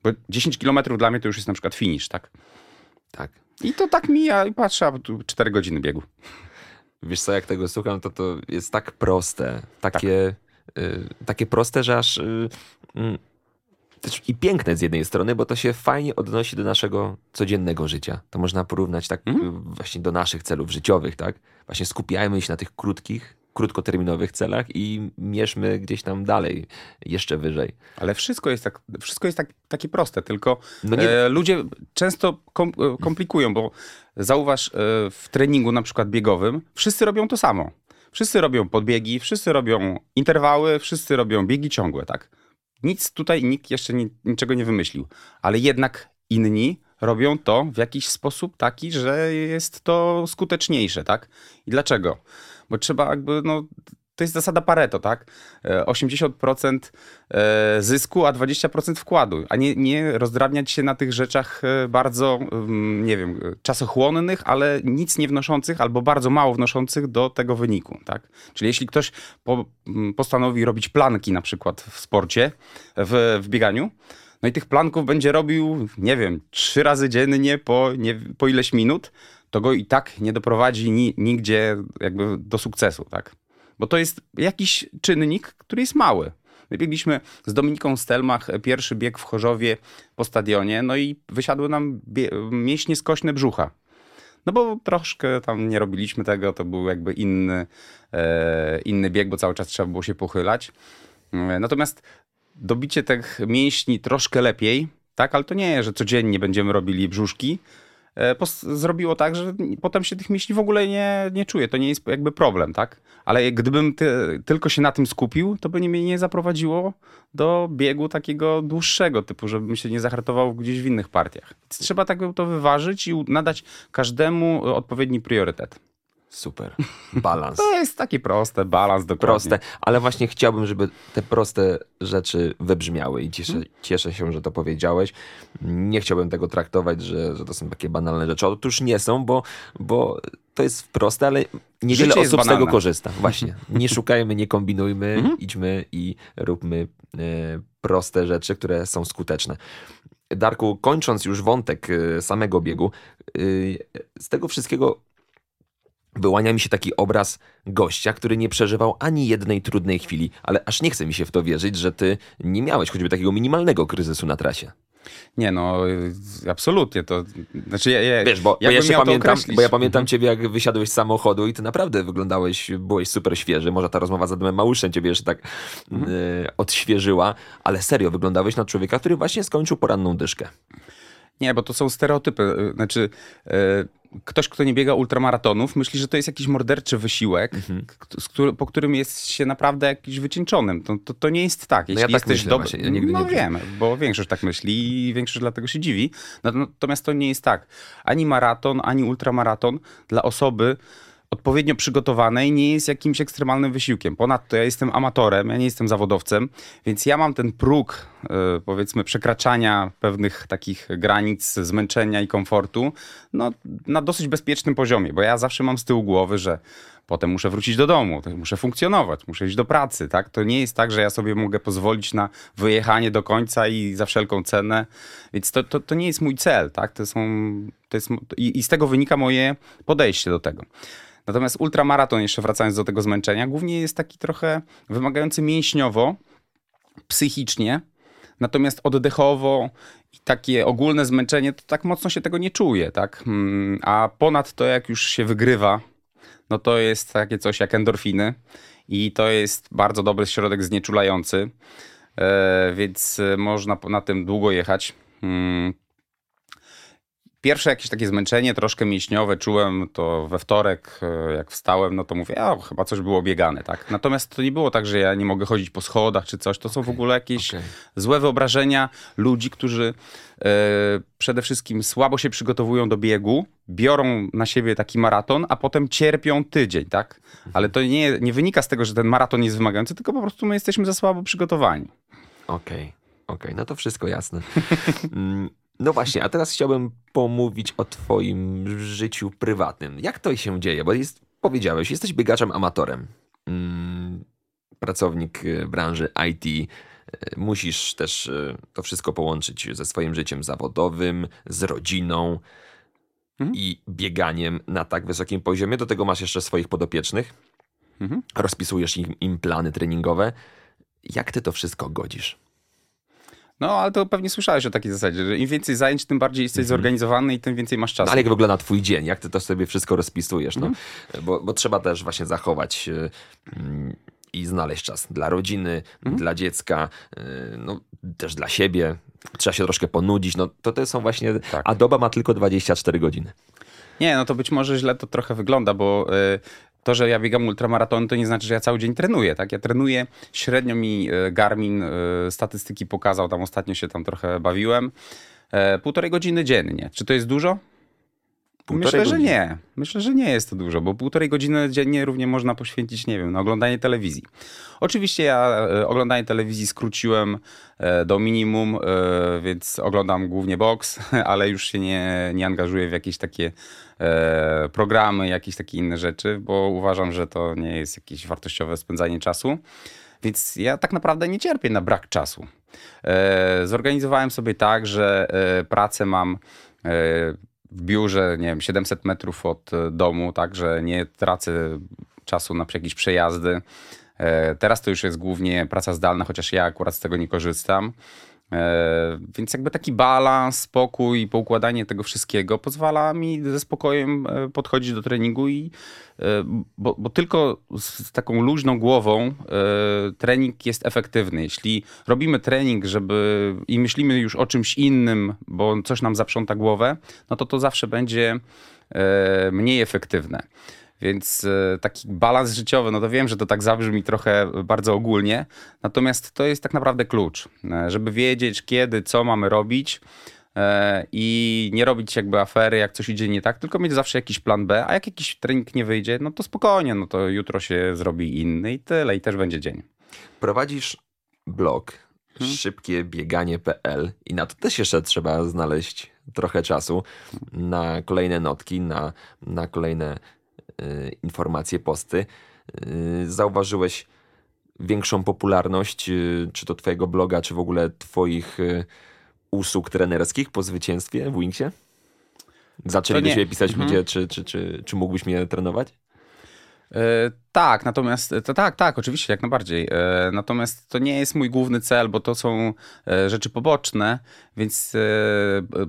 Bo 10 km dla mnie to już jest na przykład finisz, tak? Tak. I to tak mija i patrzę, a tu 4 godziny biegu. Wiesz co, jak tego słucham, to to jest tak proste. Takie, y, takie proste, że aż... Y, y, I piękne z jednej strony, bo to się fajnie odnosi do naszego codziennego życia. To można porównać tak y, właśnie do naszych celów życiowych, tak? Właśnie skupiajmy się na tych krótkich, krótkoterminowych celach i mierzmy gdzieś tam dalej, jeszcze wyżej. Ale wszystko jest, tak, wszystko jest tak, takie proste, tylko No nie- e, ludzie często kom, e, komplikują, bo zauważ e, w treningu na przykład biegowym, wszyscy robią to samo. Wszyscy robią podbiegi, wszyscy robią interwały, wszyscy robią biegi ciągłe, tak? Nic tutaj nikt jeszcze ni, niczego nie wymyślił, ale jednak inni robią to w jakiś sposób taki, że jest to skuteczniejsze, tak? I dlaczego? Bo trzeba jakby, no, to jest zasada Pareto, tak? E, 80% e, zysku, a 20% wkładu, a nie, nie rozdrabniać się na tych rzeczach e, bardzo, mm, nie wiem, e, czasochłonnych, ale nic nie wnoszących albo bardzo mało wnoszących do tego wyniku, tak? Czyli jeśli ktoś po, m, postanowi robić planki na przykład w sporcie, w, w bieganiu, no i tych planków będzie robił, nie wiem, trzy razy dziennie po, nie, po ileś minut, to go i tak nie doprowadzi ni, nigdzie jakby do sukcesu, tak? Bo to jest jakiś czynnik, który jest mały. My biegliśmy z Dominiką Stelmach pierwszy bieg w Chorzowie po stadionie, no i wysiadły nam mięśnie skośne brzucha. No bo troszkę tam nie robiliśmy tego, to był jakby inny, e, inny bieg, bo cały czas trzeba było się pochylać. E, Natomiast dobicie tych mięśni troszkę lepiej, tak, ale to nie, że codziennie będziemy robili brzuszki, e, zrobiło tak, że potem się tych mięśni w ogóle nie, nie czuję. To nie jest jakby problem, tak? Ale gdybym ty, tylko się na tym skupił, to by mnie nie zaprowadziło do biegu takiego dłuższego typu, żebym się nie zahartował gdzieś w innych partiach. Trzeba tak to wyważyć i nadać każdemu e, odpowiedni priorytet. Super. Balans. To jest takie proste, balans dokładnie. proste, ale właśnie chciałbym, żeby te proste rzeczy wybrzmiały i cieszę, Mhm. cieszę się, że to powiedziałeś. Nie chciałbym tego traktować, że, że to są takie banalne rzeczy. Otóż nie są, bo, bo to jest proste, ale niewiele Życie osób z tego korzysta. Właśnie. Nie szukajmy, nie kombinujmy, Mhm. idźmy i róbmy e, proste rzeczy, które są skuteczne. Darku, kończąc już wątek e, samego biegu, e, z tego wszystkiego wyłania mi się taki obraz gościa, który nie przeżywał ani jednej trudnej chwili, ale aż nie chce mi się w to wierzyć, że ty nie miałeś choćby takiego minimalnego kryzysu na trasie. Nie no, y, absolutnie to, znaczy ja, ja, Wiesz, bo, bo ja się pamiętam, bo ja pamiętam Mhm. ciebie, jak wysiadłeś z samochodu i ty naprawdę wyglądałeś, byłeś super świeży. Może ta rozmowa z Adamem Małuszem ciebie jeszcze tak Mhm. e, odświeżyła, ale serio, wyglądałeś na człowieka, który właśnie skończył poranną dyszkę. Nie, bo to są stereotypy. y, Znaczy, y, ktoś, kto nie biega ultramaratonów, myśli, że to jest jakiś morderczy wysiłek, Mhm. który, po którym jest się naprawdę jakiś wycieńczonym. To, to, to nie jest tak. Jeśli ja tak jesteś myślę dob- właśnie, ja nigdy no nie- wiem, bo większość tak myśli i większość dlatego się dziwi. No- Natomiast to nie jest tak. Ani maraton, ani ultramaraton dla osoby odpowiednio przygotowanej nie jest jakimś ekstremalnym wysiłkiem. Ponadto ja jestem amatorem, ja nie jestem zawodowcem, więc ja mam ten próg, y, powiedzmy, przekraczania pewnych takich granic zmęczenia i komfortu no, na dosyć bezpiecznym poziomie, bo ja zawsze mam z tyłu głowy, że potem muszę wrócić do domu, muszę funkcjonować, muszę iść do pracy, tak? To nie jest tak, że ja sobie mogę pozwolić na wyjechanie do końca i za wszelką cenę, więc to, to, to nie jest mój cel, tak? To są, to jest, i, I z tego wynika moje podejście do tego. Natomiast ultramaraton, jeszcze wracając do tego zmęczenia, głównie jest taki trochę wymagający mięśniowo, psychicznie. Natomiast oddechowo i takie ogólne zmęczenie, to tak mocno się tego nie czuje, tak? Mm, a ponad to, jak już się wygrywa, no to jest takie coś jak endorfiny i to jest bardzo dobry środek znieczulający, e, więc można na tym długo jechać. Pierwsze jakieś takie zmęczenie, troszkę mięśniowe czułem to we wtorek, e, jak wstałem, no to mówię, a chyba coś było biegane, tak? Natomiast to nie było tak, że ja nie mogę chodzić po schodach czy coś. To są w ogóle jakieś okay. złe wyobrażenia ludzi, którzy e, przede wszystkim słabo się przygotowują do biegu, biorą na siebie taki maraton, a potem cierpią tydzień, tak? Ale to nie, nie wynika z tego, że ten maraton jest wymagający, tylko po prostu my jesteśmy za słabo przygotowani. Okej, okay, okej, no to wszystko jasne. No właśnie, a teraz chciałbym pomówić o twoim życiu prywatnym. Jak to się dzieje? Bo jest, powiedziałeś, jesteś biegaczem amatorem. Mm, pracownik y, branży IT. Y, musisz też y, to wszystko połączyć ze swoim życiem zawodowym, z rodziną mhm. i bieganiem na tak wysokim poziomie. Do tego masz jeszcze swoich podopiecznych. Mhm. Rozpisujesz im, im plany treningowe. Jak ty to wszystko godzisz? No, ale to pewnie słyszałeś o takiej zasadzie, że im więcej zajęć, tym bardziej jesteś mhm. zorganizowany i tym więcej masz czasu. No, ale jak wygląda twój dzień? Jak ty to sobie wszystko rozpisujesz? No? Mhm. Bo, bo trzeba też właśnie zachować yy, i znaleźć czas dla rodziny, mhm. dla dziecka, yy, no, też dla siebie. Trzeba się troszkę ponudzić. No, to, to są właśnie... Tak. A doba ma tylko 24 godziny. Nie, no to być może źle to trochę wygląda, bo y, to, że ja biegam ultramaratony, to nie znaczy, że ja cały dzień trenuję, tak? Ja trenuję, średnio mi e, Garmin e, statystyki pokazał, tam ostatnio się tam trochę bawiłem, e, półtorej godziny dziennie. Czy to jest dużo? Półtorej Myślę, godziny. że nie. Myślę, że nie jest to dużo, bo półtorej godziny dziennie równie można poświęcić, nie wiem, na oglądanie telewizji. Oczywiście ja oglądanie telewizji skróciłem do minimum, więc oglądam głównie box, ale już się nie, nie angażuję w jakieś takie e, programy, jakieś takie inne rzeczy, bo uważam, że to nie jest jakieś wartościowe spędzanie czasu. Więc ja tak naprawdę nie cierpię na brak czasu. E, zorganizowałem sobie tak, że e, pracę mam e, w biurze, nie wiem, 700 metrów od domu, tak, że nie tracę czasu na jakieś przejazdy. E, teraz to już jest głównie praca zdalna, chociaż ja akurat z tego nie korzystam. E, więc jakby taki balans, spokój i poukładanie tego wszystkiego pozwala mi ze spokojem e, podchodzić do treningu i e, bo, bo tylko z taką luźną głową trening jest efektywny. Jeśli robimy trening, żeby i myślimy już o czymś innym, bo coś nam zaprząta głowę, no to to zawsze będzie mniej efektywne. Więc e, taki balans życiowy, no to wiem, że to tak zabrzmi trochę bardzo ogólnie, natomiast to jest tak naprawdę klucz, e, żeby wiedzieć kiedy, co mamy robić e, i nie robić jakby afery, jak coś idzie nie tak, tylko mieć zawsze jakiś plan B, a jak jakiś trening nie wyjdzie, no to spokojnie, no to jutro się zrobi inny i tyle i też będzie dzień. Prowadzisz blog hmm. szybkiebieganie.pl i na to też jeszcze trzeba znaleźć trochę czasu na kolejne notki, na, na kolejne informacje, posty. Y, zauważyłeś większą popularność, y, czy to twojego bloga, czy w ogóle twoich usług trenerskich po zwycięstwie w Wingsie? Zaczęli do pisać mhm. ludzie, czy, czy, czy, czy mógłbyś mnie trenować? E, tak, natomiast to tak, tak, oczywiście, jak najbardziej. E, natomiast to nie jest mój główny cel, bo to są e, rzeczy poboczne, więc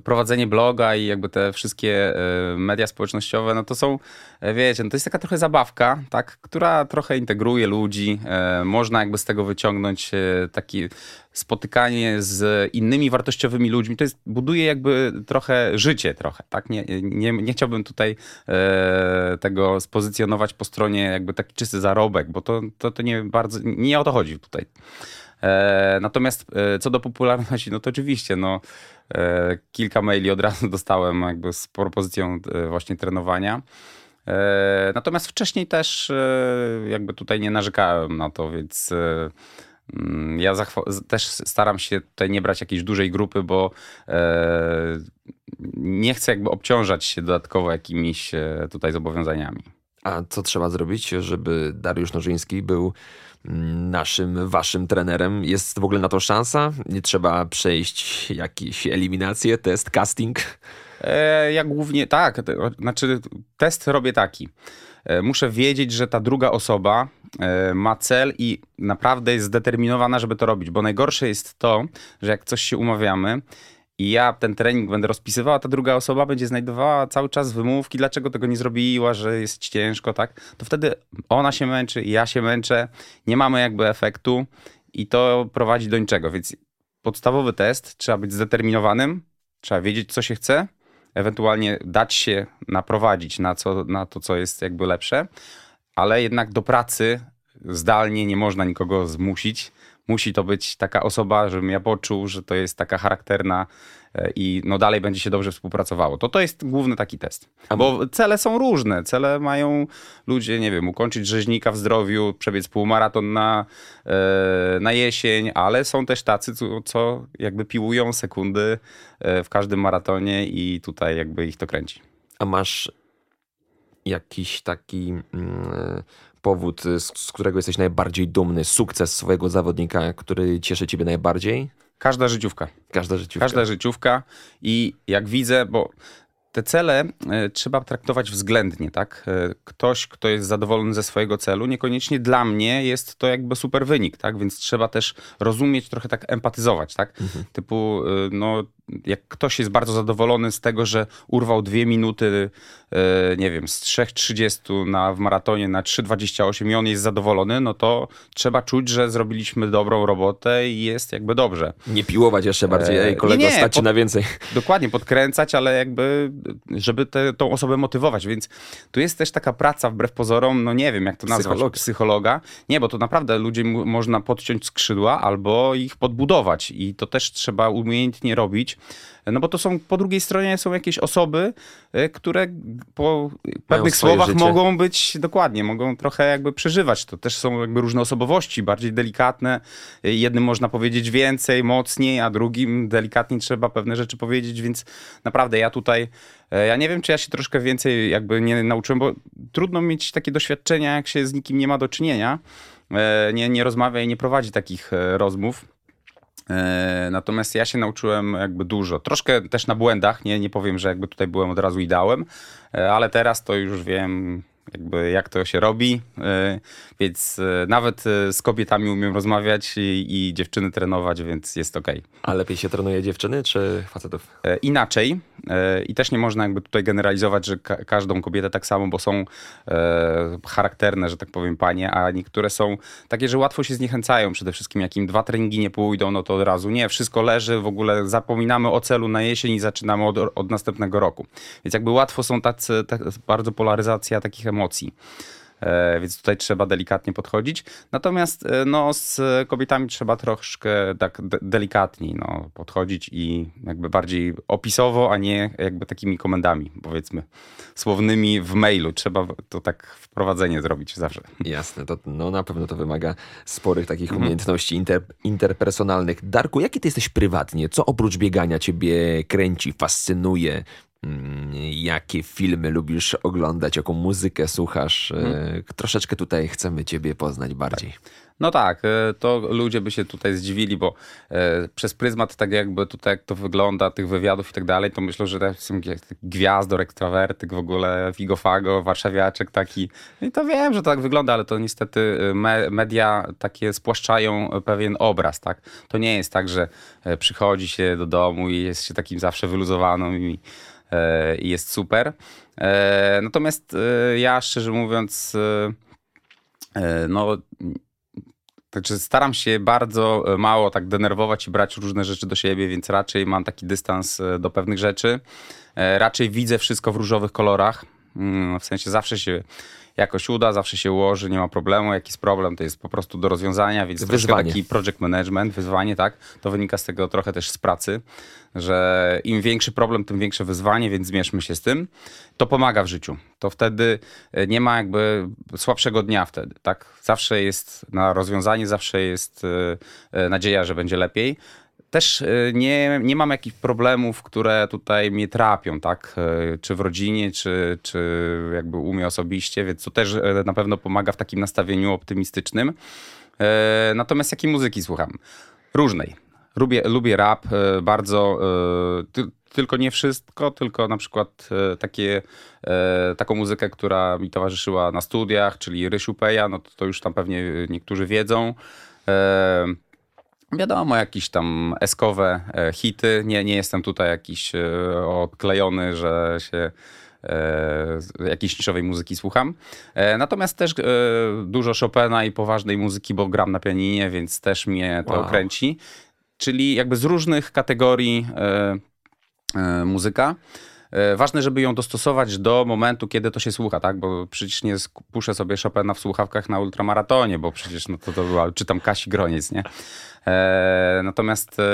prowadzenie bloga i jakby te wszystkie media społecznościowe, no to są, wiecie, no to jest taka trochę zabawka, tak, która trochę integruje ludzi. Można jakby z tego wyciągnąć taki spotykanie z innymi wartościowymi ludźmi, to jest, buduje jakby trochę życie trochę, tak? Nie, nie, nie chciałbym tutaj e, tego spozycjonować po stronie jakby taki czysty zarobek, bo to, to, to nie bardzo, nie o to chodzi tutaj. E, natomiast e, co do popularności, no to oczywiście, no e, kilka maili od razu dostałem jakby z propozycją e, właśnie trenowania. E, natomiast wcześniej też jakby tutaj nie narzekałem na to, więc Mm, ja też staram się tutaj nie brać jakiejś dużej grupy, bo e, nie chcę jakby obciążać się dodatkowo jakimiś e, tutaj zobowiązaniami. A co trzeba zrobić, żeby Dariusz Nożyński był mm, naszym, waszym trenerem? Jest w ogóle na to szansa? Nie trzeba przejść jakieś eliminacje, test, casting? E, ja głównie tak, znaczy test robię taki. E, muszę wiedzieć, że ta druga osoba e, ma cel i naprawdę jest zdeterminowana, żeby to robić. Bo najgorsze jest to, że jak coś się umawiamy i ja ten trening będę rozpisywała, a ta druga osoba będzie znajdowała cały czas wymówki, dlaczego tego nie zrobiła, że jest ciężko, tak? To wtedy ona się męczy, ja się męczę, nie mamy jakby efektu i to prowadzi do niczego. Więc podstawowy test, trzeba być zdeterminowanym, trzeba wiedzieć, co się chce, ewentualnie dać się naprowadzić na, co, na to, co jest jakby lepsze, ale jednak do pracy zdalnie nie można nikogo zmusić. Musi to być taka osoba, żebym ja poczuł, że to jest taka charakterna e, i no dalej będzie się dobrze współpracowało. To to jest główny taki test. Bo cele są różne. Cele mają ludzie, nie wiem, ukończyć rzeźnika w zdrowiu, przebiec półmaraton na, e, na jesień, ale są też tacy, co, co jakby piłują sekundy e, w każdym maratonie i tutaj jakby ich to kręci. A masz jakiś taki mm, powód, z, z którego jesteś najbardziej dumny, sukces swojego zawodnika, który cieszy ciebie najbardziej? Każda życiówka. Każda życiówka. Każda życiówka i jak widzę, bo te cele e, trzeba traktować względnie, tak? E, Ktoś, kto jest zadowolony ze swojego celu, niekoniecznie dla mnie jest to jakby super wynik, tak? Więc trzeba też rozumieć, trochę tak empatyzować, tak? Typu, e, no, jak ktoś jest bardzo zadowolony z tego, że urwał dwie minuty, e, nie wiem, z 3.30 na, w maratonie na 3.28 i on jest zadowolony, no to trzeba czuć, że zrobiliśmy dobrą robotę i jest jakby dobrze. Nie piłować jeszcze bardziej, E, ej kolego, nie, stać pod- na więcej. Dokładnie, podkręcać, ale jakby, żeby tę tą osobę motywować. Więc tu jest też taka praca, wbrew pozorom, no nie wiem, jak to nazwać, Psychologa. psychologa. Nie, bo to naprawdę ludziom można podciąć skrzydła albo ich podbudować i to też trzeba umiejętnie robić. No bo to są, po drugiej stronie są jakieś osoby, e, które po pewnych słowach życie. mogą być, dokładnie, mogą trochę jakby przeżywać. To też są jakby różne osobowości, bardziej delikatne. E, Jednym można powiedzieć więcej, mocniej, a drugim delikatniej trzeba pewne rzeczy powiedzieć, więc naprawdę ja tutaj, e, ja nie wiem, czy ja się troszkę więcej jakby nie nauczyłem, bo trudno mieć takie doświadczenia, jak się z nikim nie ma do czynienia, nie, nie rozmawia i nie prowadzi takich rozmów. E, Natomiast ja się nauczyłem jakby dużo. Troszkę też na błędach, nie, nie powiem, że jakby tutaj byłem od razu ideałem, e, ale teraz to już wiem jakby jak to się robi, e, więc e, nawet e, z kobietami umiem rozmawiać i, i dziewczyny trenować, więc jest okej. A lepiej się trenuje dziewczyny czy facetów? E, inaczej e, i też nie można jakby tutaj generalizować, że ka każdą kobietę tak samo, bo są e, charakterne, że tak powiem, panie, a niektóre są takie, że łatwo się zniechęcają przede wszystkim, jak im dwa treningi nie pójdą, no to od razu nie, wszystko leży, w ogóle zapominamy o celu na jesień i zaczynamy od, od następnego roku. Więc jakby łatwo są tacy, tak, bardzo polaryzacja takich emocji. E, więc tutaj trzeba delikatnie podchodzić. Natomiast e, no, z kobietami trzeba troszkę tak de- delikatniej no, podchodzić i jakby bardziej opisowo, a nie jakby takimi komendami, powiedzmy, słownymi w mailu. Trzeba to tak wprowadzenie zrobić zawsze. Jasne, to no, na pewno to wymaga sporych takich Mhm. umiejętności inter, interpersonalnych. Darku, jaki ty jesteś prywatnie? Co oprócz biegania ciebie kręci, fascynuje? Mm, Jakie filmy lubisz oglądać? Jaką muzykę słuchasz? E, Troszeczkę tutaj chcemy ciebie poznać bardziej. No tak, e, to ludzie by się tutaj zdziwili, bo e, przez pryzmat tak jakby tutaj jak to wygląda, tych wywiadów i tak dalej, to myślę, że to są gwiazdor, ekstrawertyk, w ogóle figofago, warszawiaczek taki. I to wiem, że to tak wygląda, ale to niestety me, media takie spłaszczają pewien obraz, tak? To nie jest tak, że przychodzi się do domu i jest się takim zawsze wyluzowaną i, i jest super. E, Natomiast e, ja szczerze mówiąc, e, e, no Także staram się bardzo e, mało tak denerwować i brać różne rzeczy do siebie, więc raczej mam taki dystans e, do pewnych rzeczy. E, Raczej widzę wszystko w różowych kolorach. Mm, W sensie zawsze się jakoś uda, zawsze się ułoży, nie ma problemu. Jak jest problem, to jest po prostu do rozwiązania, więc Wyzwanie. taki project management, wyzwanie, tak. To wynika z tego trochę też z pracy, że im większy problem, tym większe wyzwanie, więc zmierzmy się z tym. To pomaga w życiu. To wtedy e, nie ma jakby słabszego dnia wtedy, tak? Zawsze jest na rozwiązanie, zawsze jest e, e, nadzieja, że będzie lepiej. Też e, nie, nie mam jakichś problemów, które tutaj mnie trapią, tak? E, Czy w rodzinie, czy, czy jakby u mnie osobiście, więc to też e, na pewno pomaga w takim nastawieniu optymistycznym. Natomiast jakiej muzyki słucham? Różnej. Lubię, lubię rap, bardzo. ty- tylko nie wszystko, tylko na przykład takie, taką muzykę, która mi towarzyszyła na studiach, czyli Rysiu Peja, no to, to już tam pewnie niektórzy wiedzą. Wiadomo, jakieś tam eskowe e, hity. Nie, nie jestem tutaj jakiś e, odklejony, że się e, jakiejś niszowej muzyki słucham. E, natomiast też e, dużo Chopina i poważnej muzyki, bo gram na pianinie, więc też mnie to Wow. kręci. Czyli jakby z różnych kategorii e, e, muzyka. E, Ważne, żeby ją dostosować do momentu, kiedy to się słucha, tak? Bo przecież nie puszę sobie Chopina w słuchawkach na ultramaratonie, bo przecież no to, to była, czytam Kasi Groniec, nie? E, natomiast e,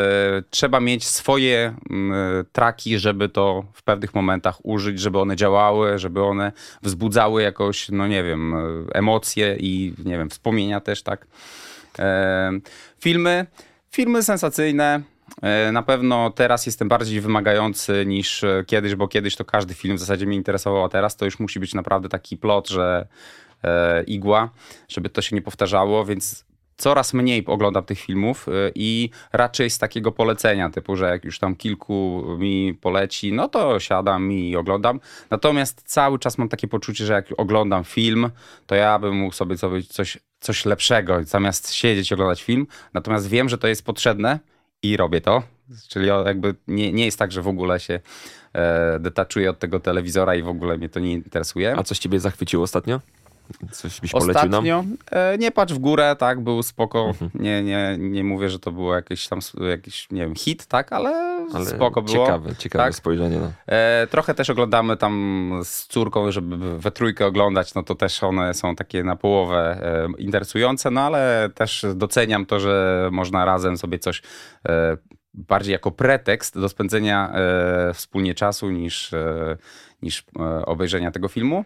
trzeba mieć swoje mm, traki, żeby to w pewnych momentach użyć, żeby one działały, żeby one wzbudzały jakoś, no nie wiem, emocje i nie wiem, wspomnienia też, tak? Filmy, filmy sensacyjne. E, Na pewno teraz jestem bardziej wymagający niż e, kiedyś, bo kiedyś to każdy film w zasadzie mnie interesował, a teraz to już musi być naprawdę taki plot, że e, igła, żeby to się nie powtarzało, więc coraz mniej oglądam tych filmów i raczej z takiego polecenia, typu, że jak już tam kilku mi poleci, no to siadam i oglądam. Natomiast cały czas mam takie poczucie, że jak oglądam film, to ja bym mógł sobie coś, coś lepszego, zamiast siedzieć i oglądać film. Natomiast wiem, że to jest potrzebne i robię to. Czyli jakby nie, nie jest tak, że w ogóle się e, od tego telewizora i w ogóle mnie to nie interesuje. A coś ciebie zachwyciło ostatnio? Coś byś polecił nam? Ostatnio e, nie patrz w górę, tak, był spoko. Nie, nie, nie mówię, że to było jakiś tam jakiś, nie wiem, hit, tak, ale, Ale spoko było. Ciekawe, ciekawe Tak. spojrzenie. No. E, trochę też oglądamy tam z córką, żeby we trójkę oglądać, no to też one są takie na połowę e, interesujące, no ale też doceniam to, że można razem sobie coś e, bardziej jako pretekst do spędzenia e, wspólnie czasu niż, e, niż obejrzenia tego filmu.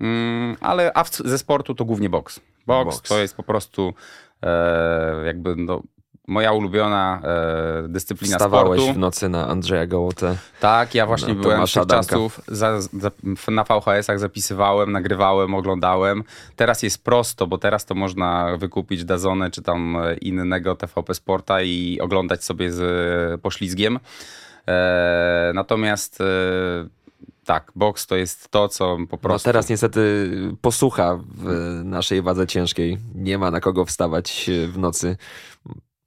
Mm, ale a w, ze sportu to głównie boks. Boks, Boks. to jest po prostu e, jakby no, moja ulubiona e, dyscyplina Wstawałeś sportu. w nocy na Andrzeja Gołotę. Tak, ja właśnie No, byłem tych czasów, za, za, na VHS-ach zapisywałem, nagrywałem, oglądałem. Teraz jest prosto, bo teraz to można wykupić Dazonę czy tam e, innego TVP Sporta i oglądać sobie z e, poślizgiem. E, natomiast e, tak, boks to jest to, co po No prostu... teraz niestety posłucha w naszej wadze ciężkiej. Nie ma na kogo wstawać w nocy.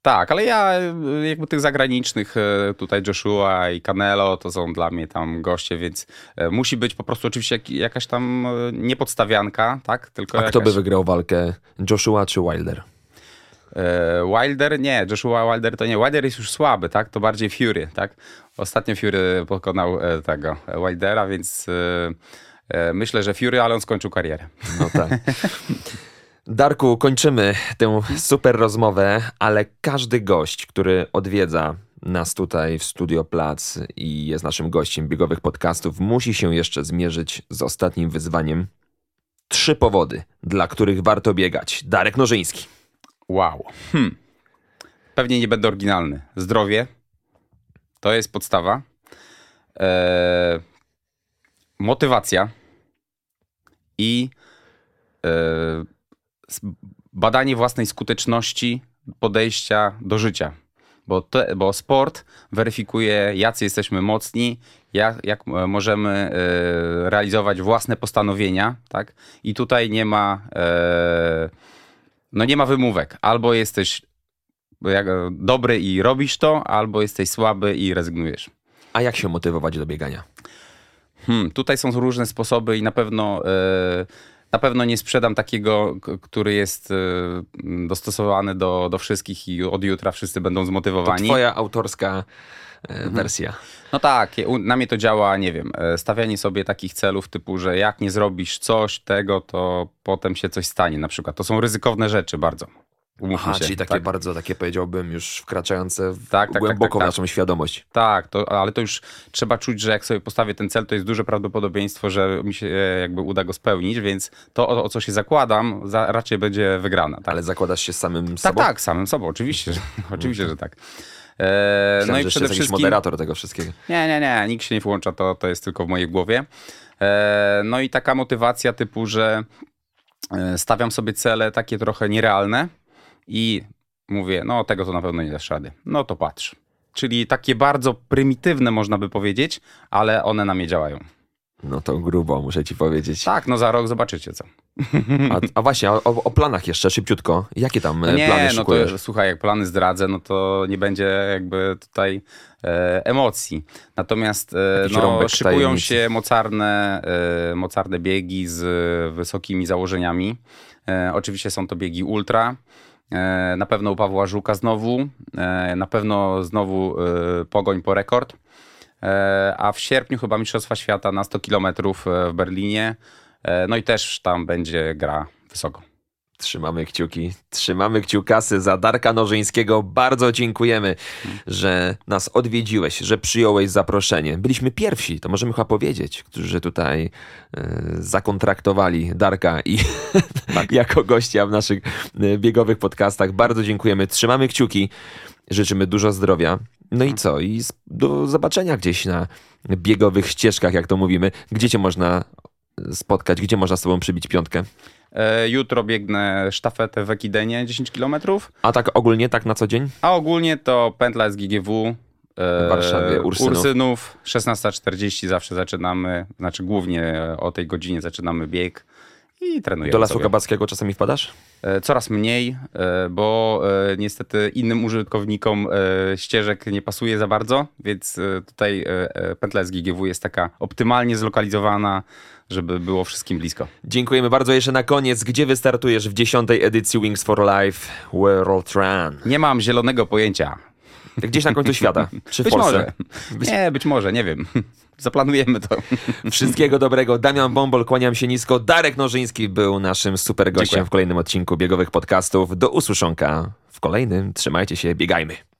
Tak, ale ja e, jakby tych zagranicznych, e, tutaj Joshua i Canelo, to są dla mnie tam goście, więc e, musi być po prostu oczywiście jak, jakaś tam e, niepodstawianka, tak? Tylko A jakaś... kto by wygrał walkę? Joshua czy Wilder? E, Wilder nie, Joshua Wilder to nie. Wilder jest już słaby, tak? To bardziej Fury, tak? Ostatnio Fury pokonał e, tego e, Wildera, więc myślę, że Fury, ale on skończył karierę. No tak. Darku, kończymy tę super rozmowę, ale każdy gość, który odwiedza nas tutaj w Studio Plac i jest naszym gościem biegowych podcastów, musi się jeszcze zmierzyć z ostatnim wyzwaniem. Trzy powody, dla których warto biegać. Darek Nożyński. Wow. Hmm. Pewnie nie będę oryginalny. Zdrowie to jest podstawa. E, motywacja i e, s- badanie własnej skuteczności podejścia do życia. Bo, te, bo sport weryfikuje, jacy jesteśmy mocni, jak, jak e, możemy e, realizować własne postanowienia, tak? I tutaj nie ma, e, no nie ma wymówek. Albo jesteś dobry i robisz to, albo jesteś słaby i rezygnujesz. A jak się motywować do biegania? Hmm, tutaj są różne sposoby i na pewno, e, na pewno nie sprzedam takiego, który jest e, dostosowany do, do wszystkich i od jutra wszyscy będą To zmotywowani. twoja autorska wersja. No tak, na mnie to działa, nie wiem, e, stawianie sobie takich celów typu, że jak nie zrobisz coś tego, to potem się coś stanie na przykład. To są ryzykowne rzeczy bardzo. Umówmy Aha, się. czyli takie tak. bardzo, takie powiedziałbym, już wkraczające w Tak, tak, głęboko tak, tak, w tak. naszą świadomość. Tak, to, ale to już trzeba czuć, że jak sobie postawię ten cel, to jest duże prawdopodobieństwo, że mi się e, jakby uda go spełnić, więc to, o, o co się zakładam, za, raczej będzie wygrana. Tak, Ale zakładasz się samym tak, sobą? tak, samym sobą, oczywiście, że, oczywiście, że tak. E, Myślałem, no i przede wszystkim... moderator tego wszystkiego. Nie, nie, nie, nikt się nie włącza, to, to jest tylko w mojej głowie. E, no i taka motywacja typu, że e, stawiam sobie cele takie trochę nierealne i mówię, no tego to na pewno nie dasz rady. No to patrz. czyli takie bardzo prymitywne można by powiedzieć, ale one na mnie działają. No to grubo, muszę ci powiedzieć. Tak, no za rok zobaczycie co. A, a właśnie, o, o planach jeszcze szybciutko. Jakie tam No nie, plany no szykujesz? to słuchaj, jak plany zdradzę, no to nie będzie jakby tutaj e, emocji. Natomiast e, no, szykują tajemnicy. się mocarne, e, mocarne biegi z wysokimi założeniami. E, oczywiście są to biegi ultra. E, na pewno u Pawła Żuka znowu. Na pewno znowu pogoń po rekord. A w sierpniu chyba Mistrzostwa Świata na 100 km w Berlinie. E, no i też tam będzie gra wysoko. Trzymamy kciuki, trzymamy kciukasy za Darka Nożyńskiego. Bardzo dziękujemy, że nas odwiedziłeś, że przyjąłeś zaproszenie. Byliśmy pierwsi, to możemy chyba powiedzieć, którzy tutaj e, zakontraktowali Darka i jako gościa w naszych e, biegowych podcastach. Bardzo dziękujemy, trzymamy kciuki, życzymy dużo zdrowia. No i co? I do zobaczenia gdzieś na biegowych ścieżkach, jak to mówimy. Gdzie cię można spotkać, gdzie można z tobą przybić piątkę? E, Jutro biegnę sztafetę w Ekidenie 10 km, A tak ogólnie, tak na co dzień? a ogólnie to pętla z GGW. e, W Warszawie, Ursynów. Ursynów 16.40 zawsze zaczynamy, znaczy głównie o tej godzinie zaczynamy bieg i trenujemy Do Lasu sobie. Kabackiego czasami wpadasz? E, Coraz mniej, e, bo e, niestety innym użytkownikom e, ścieżek nie pasuje za bardzo, więc e, tutaj e, e, pętla z GGW jest taka optymalnie zlokalizowana, żeby było wszystkim blisko. Dziękujemy bardzo. Jeszcze na koniec, gdzie wystartujesz w dziesiątej edycji Wings for Life World Run? Nie mam zielonego pojęcia. Gdzieś na końcu świata, czy w Być Polsce? może. Nie, być może, nie wiem. Zaplanujemy to. Wszystkiego dobrego. Damian Bombol, kłaniam się nisko. Darek Nożyński był naszym super gościem Dziękuję. w kolejnym odcinku biegowych podcastów. Do usłyszonka w kolejnym. Trzymajcie się, biegajmy.